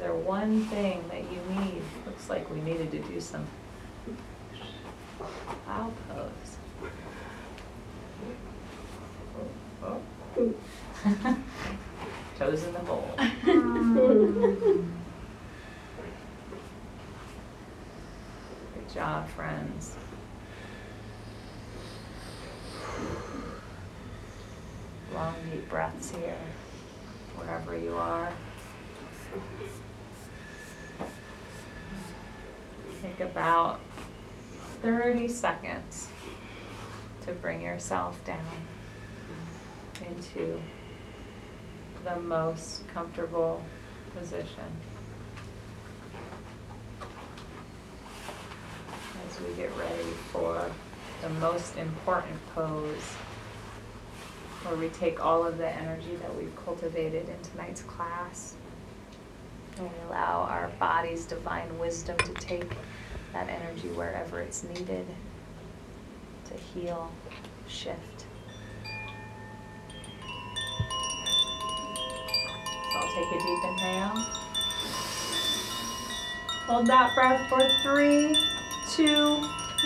Speaker 4: Is there one thing that you need? Looks like we needed to do some bow pose. Toes in the bowl. Good job, friends. Long deep breaths here, wherever you are. Take about 30 seconds to bring yourself down into the most comfortable position. As we get ready for the most important pose, where we take all of the energy that we've cultivated in tonight's class and we allow our body's divine wisdom to take that energy wherever it's needed to heal, shift. So I'll take a deep inhale. Hold that breath for three, two,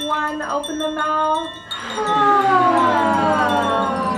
Speaker 4: one. Open the mouth. Relax.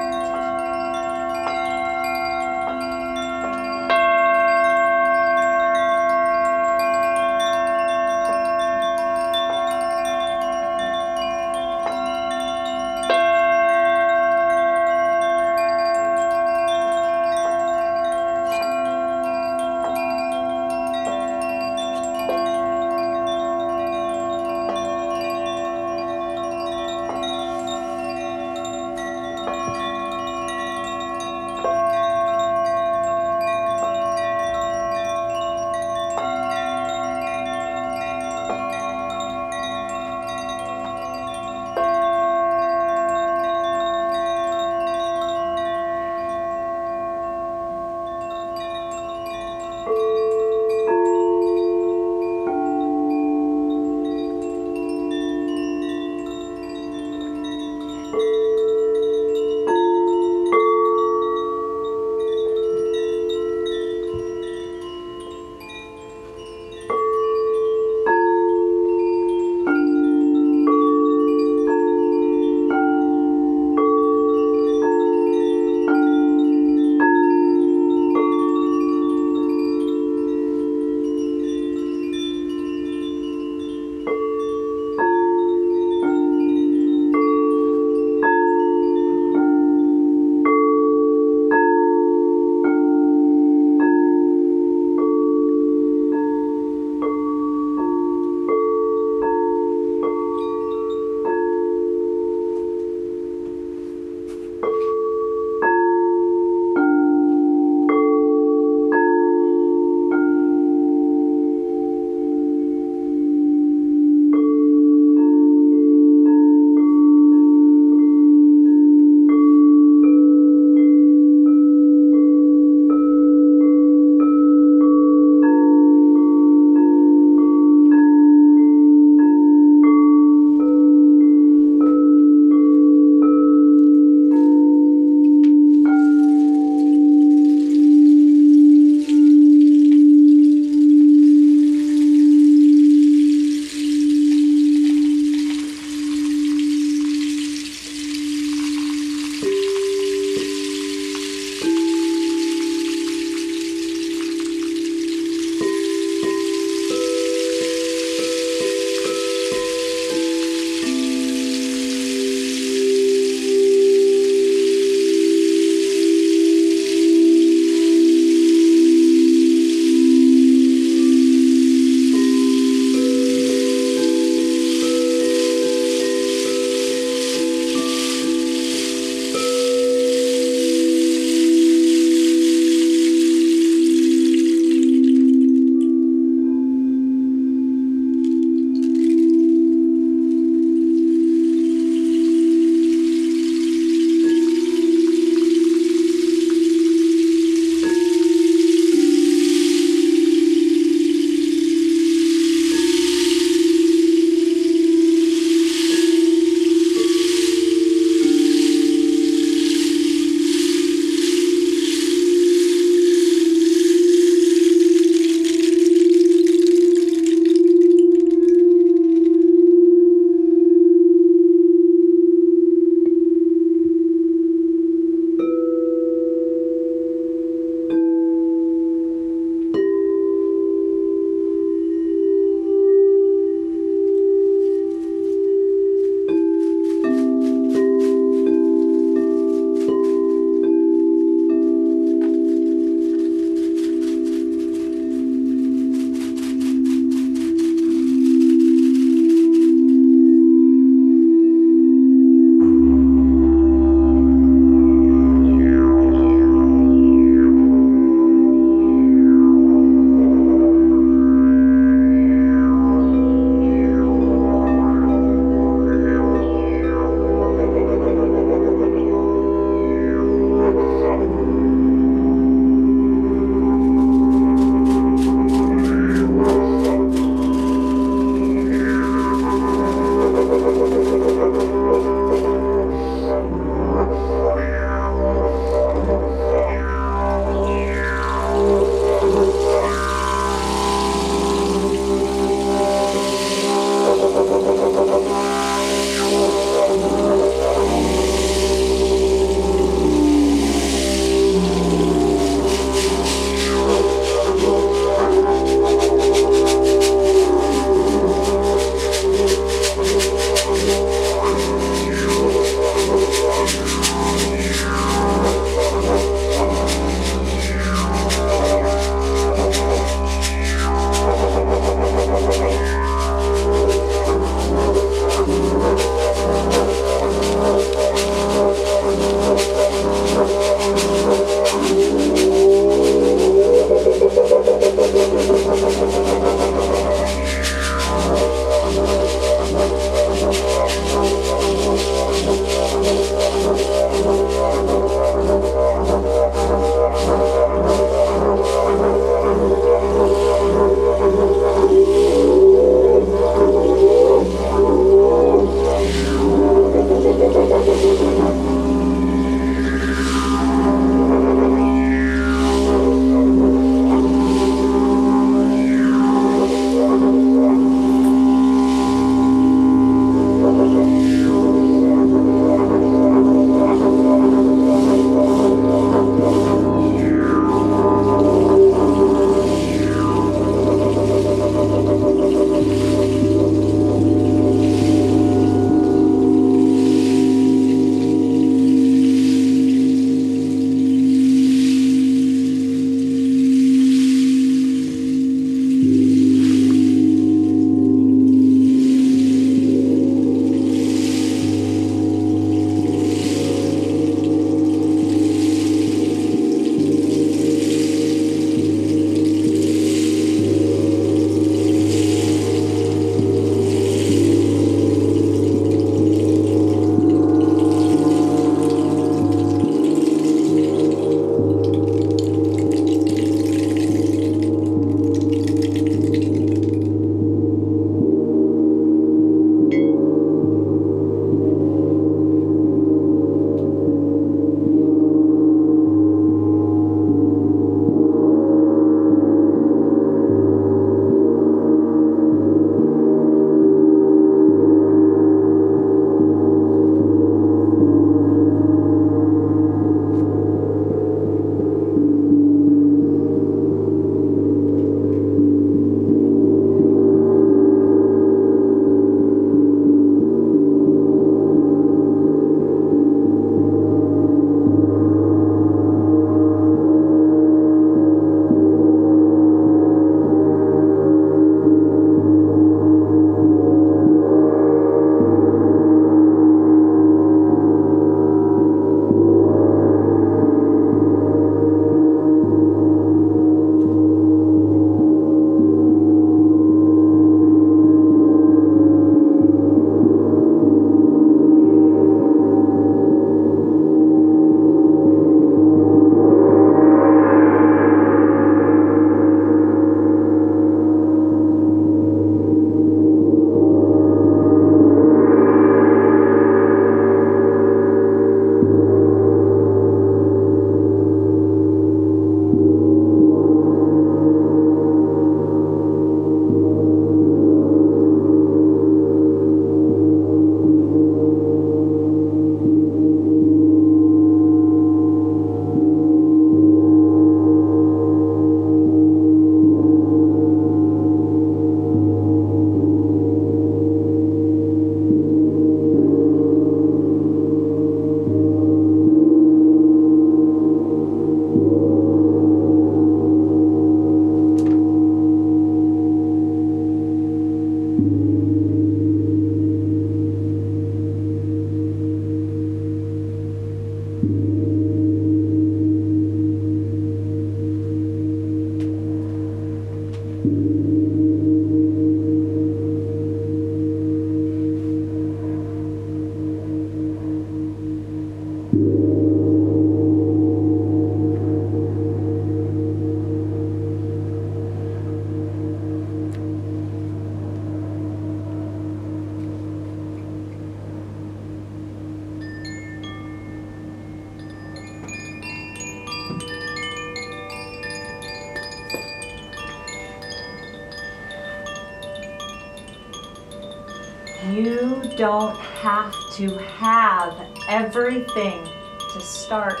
Speaker 4: To have everything to start.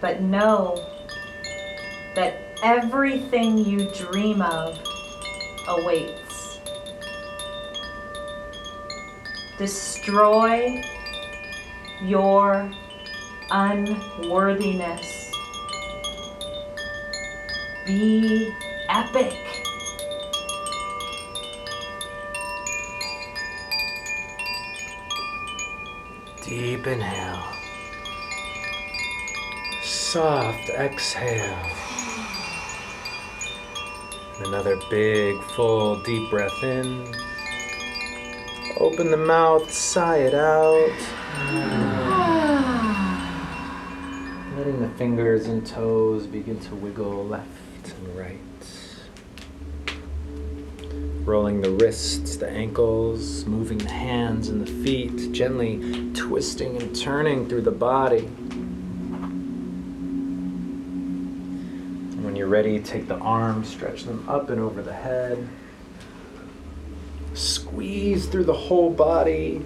Speaker 4: But know that everything you dream of awaits. Destroy your unworthiness. Be epic.
Speaker 5: Deep inhale. Soft exhale. Another big, full, deep breath in. Open the mouth, sigh it out. Letting the fingers and toes begin to wiggle left Rolling the wrists, the ankles, moving the hands and the feet, gently twisting and turning through the body. When you're ready, take the arms, stretch them up and over the head. Squeeze through the whole body.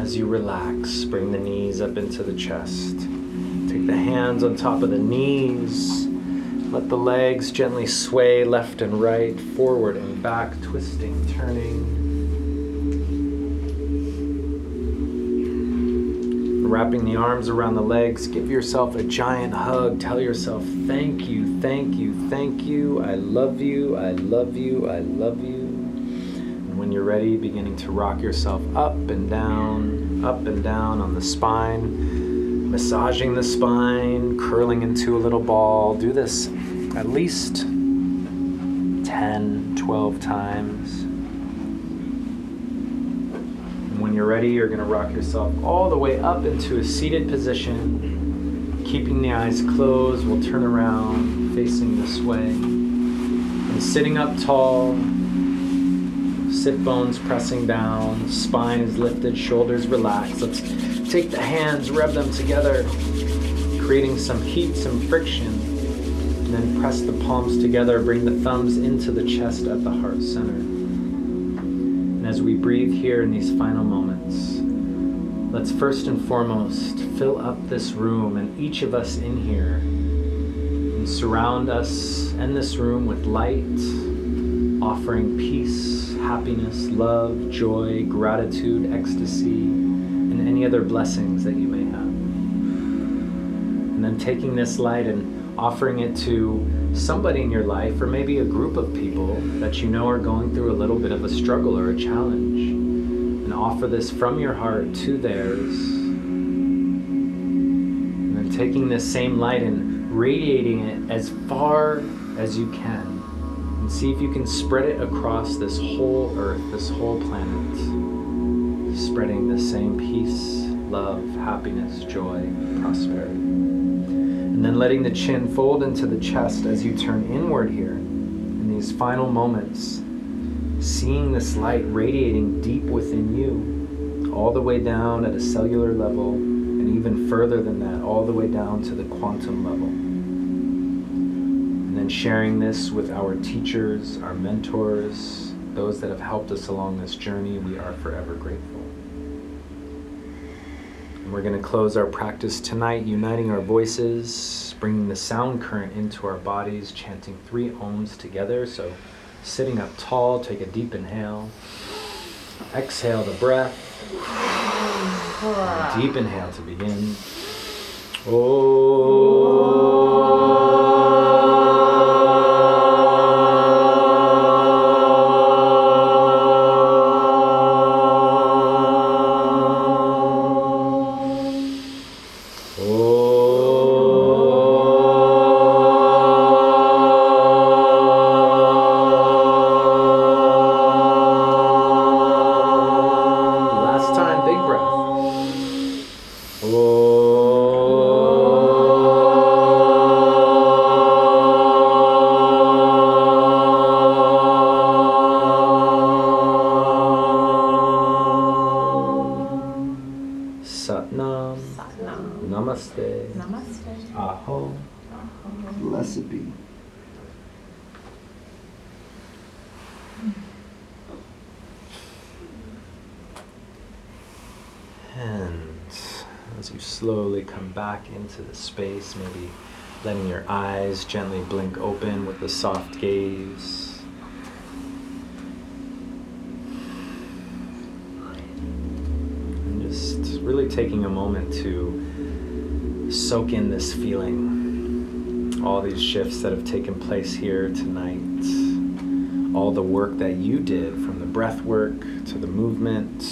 Speaker 5: As you relax, bring the knees up into the chest. Take the hands on top of the knees. Let the legs gently sway left and right, forward and back, twisting, turning. Wrapping the arms around the legs, give yourself a giant hug. Tell yourself, thank you, thank you, thank you. I love you, I love you, I love you. And when you're ready, beginning to rock yourself up and down, up and down on the spine, massaging the spine, curling into a little ball. Do this at least 10, 12 times. And when you're ready, you're going to rock yourself all the way up into a seated position. Keeping the eyes closed, we'll turn around facing this way. And sitting up tall, sit bones pressing down, spine is lifted, shoulders relaxed. Let's take the hands, rub them together, creating some heat, some friction. And then press the palms together, bring the thumbs into the chest at the heart center. And as we breathe here in these final moments, let's first and foremost fill up this room and each of us in here and surround us and this room with light, offering peace, happiness, love, joy, gratitude, ecstasy, and any other blessings that you may have. And then taking this light and offering it to somebody in your life or maybe a group of people that you know are going through a little bit of a struggle or a challenge. And offer this from your heart to theirs. And then taking this same light and radiating it as far as you can. And see if you can spread it across this whole earth this whole planet. Spreading the same peace love happiness joy prosperity and then letting the chin fold into the chest as you turn inward here in these final moments. Seeing this light radiating deep within you, all the way down at a cellular level, and even further than that, all the way down to the quantum level. And then sharing this with our teachers, our mentors, those that have helped us along this journey, we are forever grateful. We're going to close our practice tonight, uniting our voices, bringing the sound current into our bodies, chanting three Oms together. So, sitting up tall, take a deep inhale. Exhale the breath. Deep inhale to begin. Last into the space, maybe letting your eyes gently blink open with a soft gaze. And just really taking a moment to soak in this feeling, all these shifts that have taken place here tonight, all the work that you did from the breath work to the movement,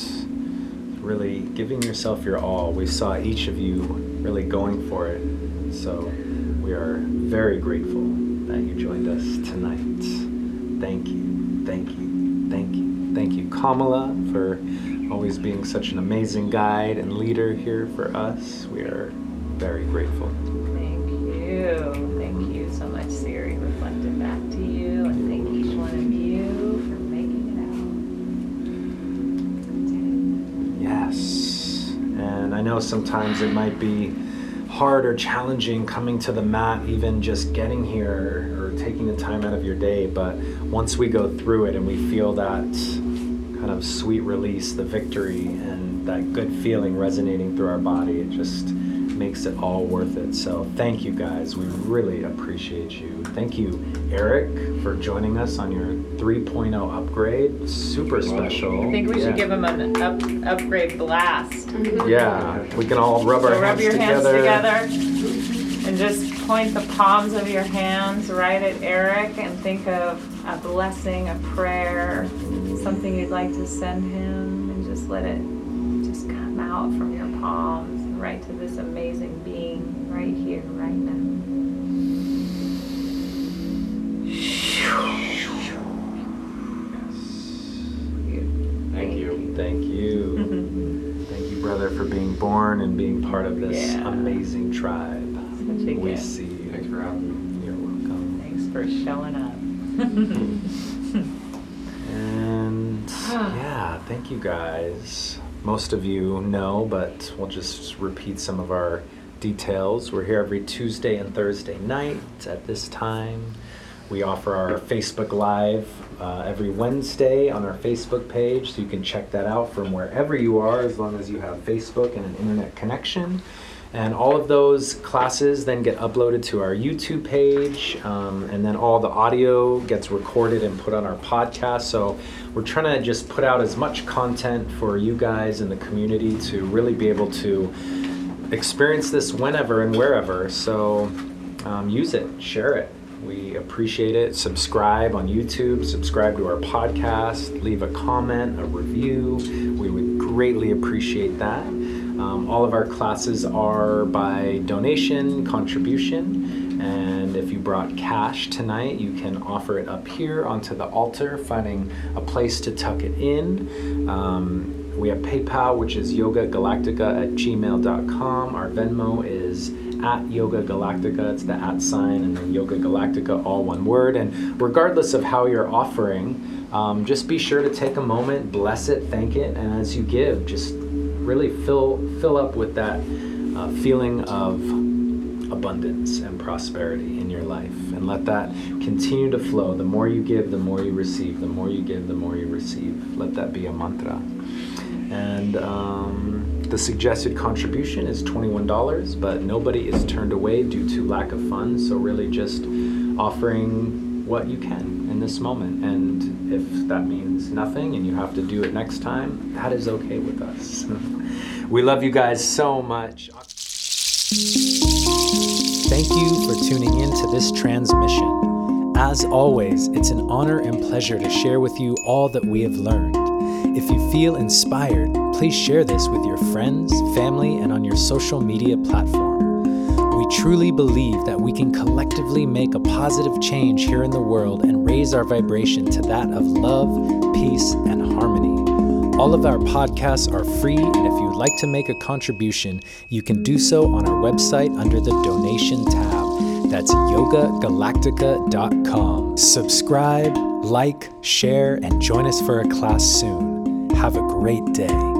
Speaker 5: really giving yourself your all. We saw each of you really going for it. So we are very grateful that you joined us tonight. Thank you, thank you, thank you. Thank you, Kamala, for always being such an amazing guide and leader here for us. We are very grateful. Sometimes it might be hard or challenging coming to the mat, even just getting here or taking the time out of your day. But once we go through it and we feel that kind of sweet release, the victory, and that good feeling resonating through our body, it just makes it all worth it. So thank you guys. We really appreciate you. Thank you, Eric, for joining us on your 3.0 upgrade. Super special.
Speaker 4: I think we
Speaker 5: Yeah.
Speaker 4: should give him an up, upgrade blast.
Speaker 5: Yeah, we can all rub our
Speaker 4: So rub
Speaker 5: hands
Speaker 4: your hands
Speaker 5: together.
Speaker 4: together and just point the palms of your hands right at Eric and think of a blessing, a prayer, something you'd like to send him, and just let it just come out from your palms right to this amazing being right here, right now.
Speaker 5: Born and being part of this
Speaker 4: Yeah.
Speaker 5: amazing tribe.
Speaker 4: Such a
Speaker 5: We
Speaker 4: gift.
Speaker 5: see you.
Speaker 7: Thanks for having me.
Speaker 5: You're welcome.
Speaker 4: Thanks for showing up.
Speaker 5: And yeah, thank you guys. Most of you know, but we'll just repeat some of our details. We're here every Tuesday and Thursday night at this time. We offer our Facebook Live uh, every Wednesday on our Facebook page, so you can check that out from wherever you are as long as you have Facebook and an internet connection. And all of those classes then get uploaded to our YouTube page, um, and then all the audio gets recorded and put on our podcast. So we're trying to just put out as much content for you guys in the community to really be able to experience this whenever and wherever. So um, use it, share it. We appreciate it. Subscribe on YouTube, subscribe to our podcast, leave a comment, a review. We would greatly appreciate that. Um, all of our classes are by donation, contribution, and if you brought cash tonight, you can offer it up here onto the altar, finding a place to tuck it in. Um, we have PayPal, which is yogagalactica at gmail.com. Our Venmo is at Yoga Galactica. It's the at sign and then Yoga Galactica, all one word. And regardless of how you're offering, um, just be sure to take a moment, bless it, thank it, and as you give, just really fill fill up with that uh, feeling of abundance and prosperity in your life, and let that continue to flow. The more you give, the more you receive. The more you give, the more you receive. Let that be a mantra. And um, the suggested contribution is $21, but nobody is turned away due to lack of funds. So, really, just offering what you can in this moment. And if that means nothing and you have to do it next time, that is okay with us. we love you guys so much. Thank you for tuning in to this transmission. As always, it's an honor and pleasure to share with you all that we have learned. If you feel inspired, please share this with your friends, family, and on your social media platform. We truly believe that we can collectively make a positive change here in the world and raise our vibration to that of love, peace, and harmony. All of our podcasts are free, and if you'd like to make a contribution, you can do so on our website under the donation tab. That's yogagalactica.com. Subscribe, like, share, and join us for a class soon. Have a great day.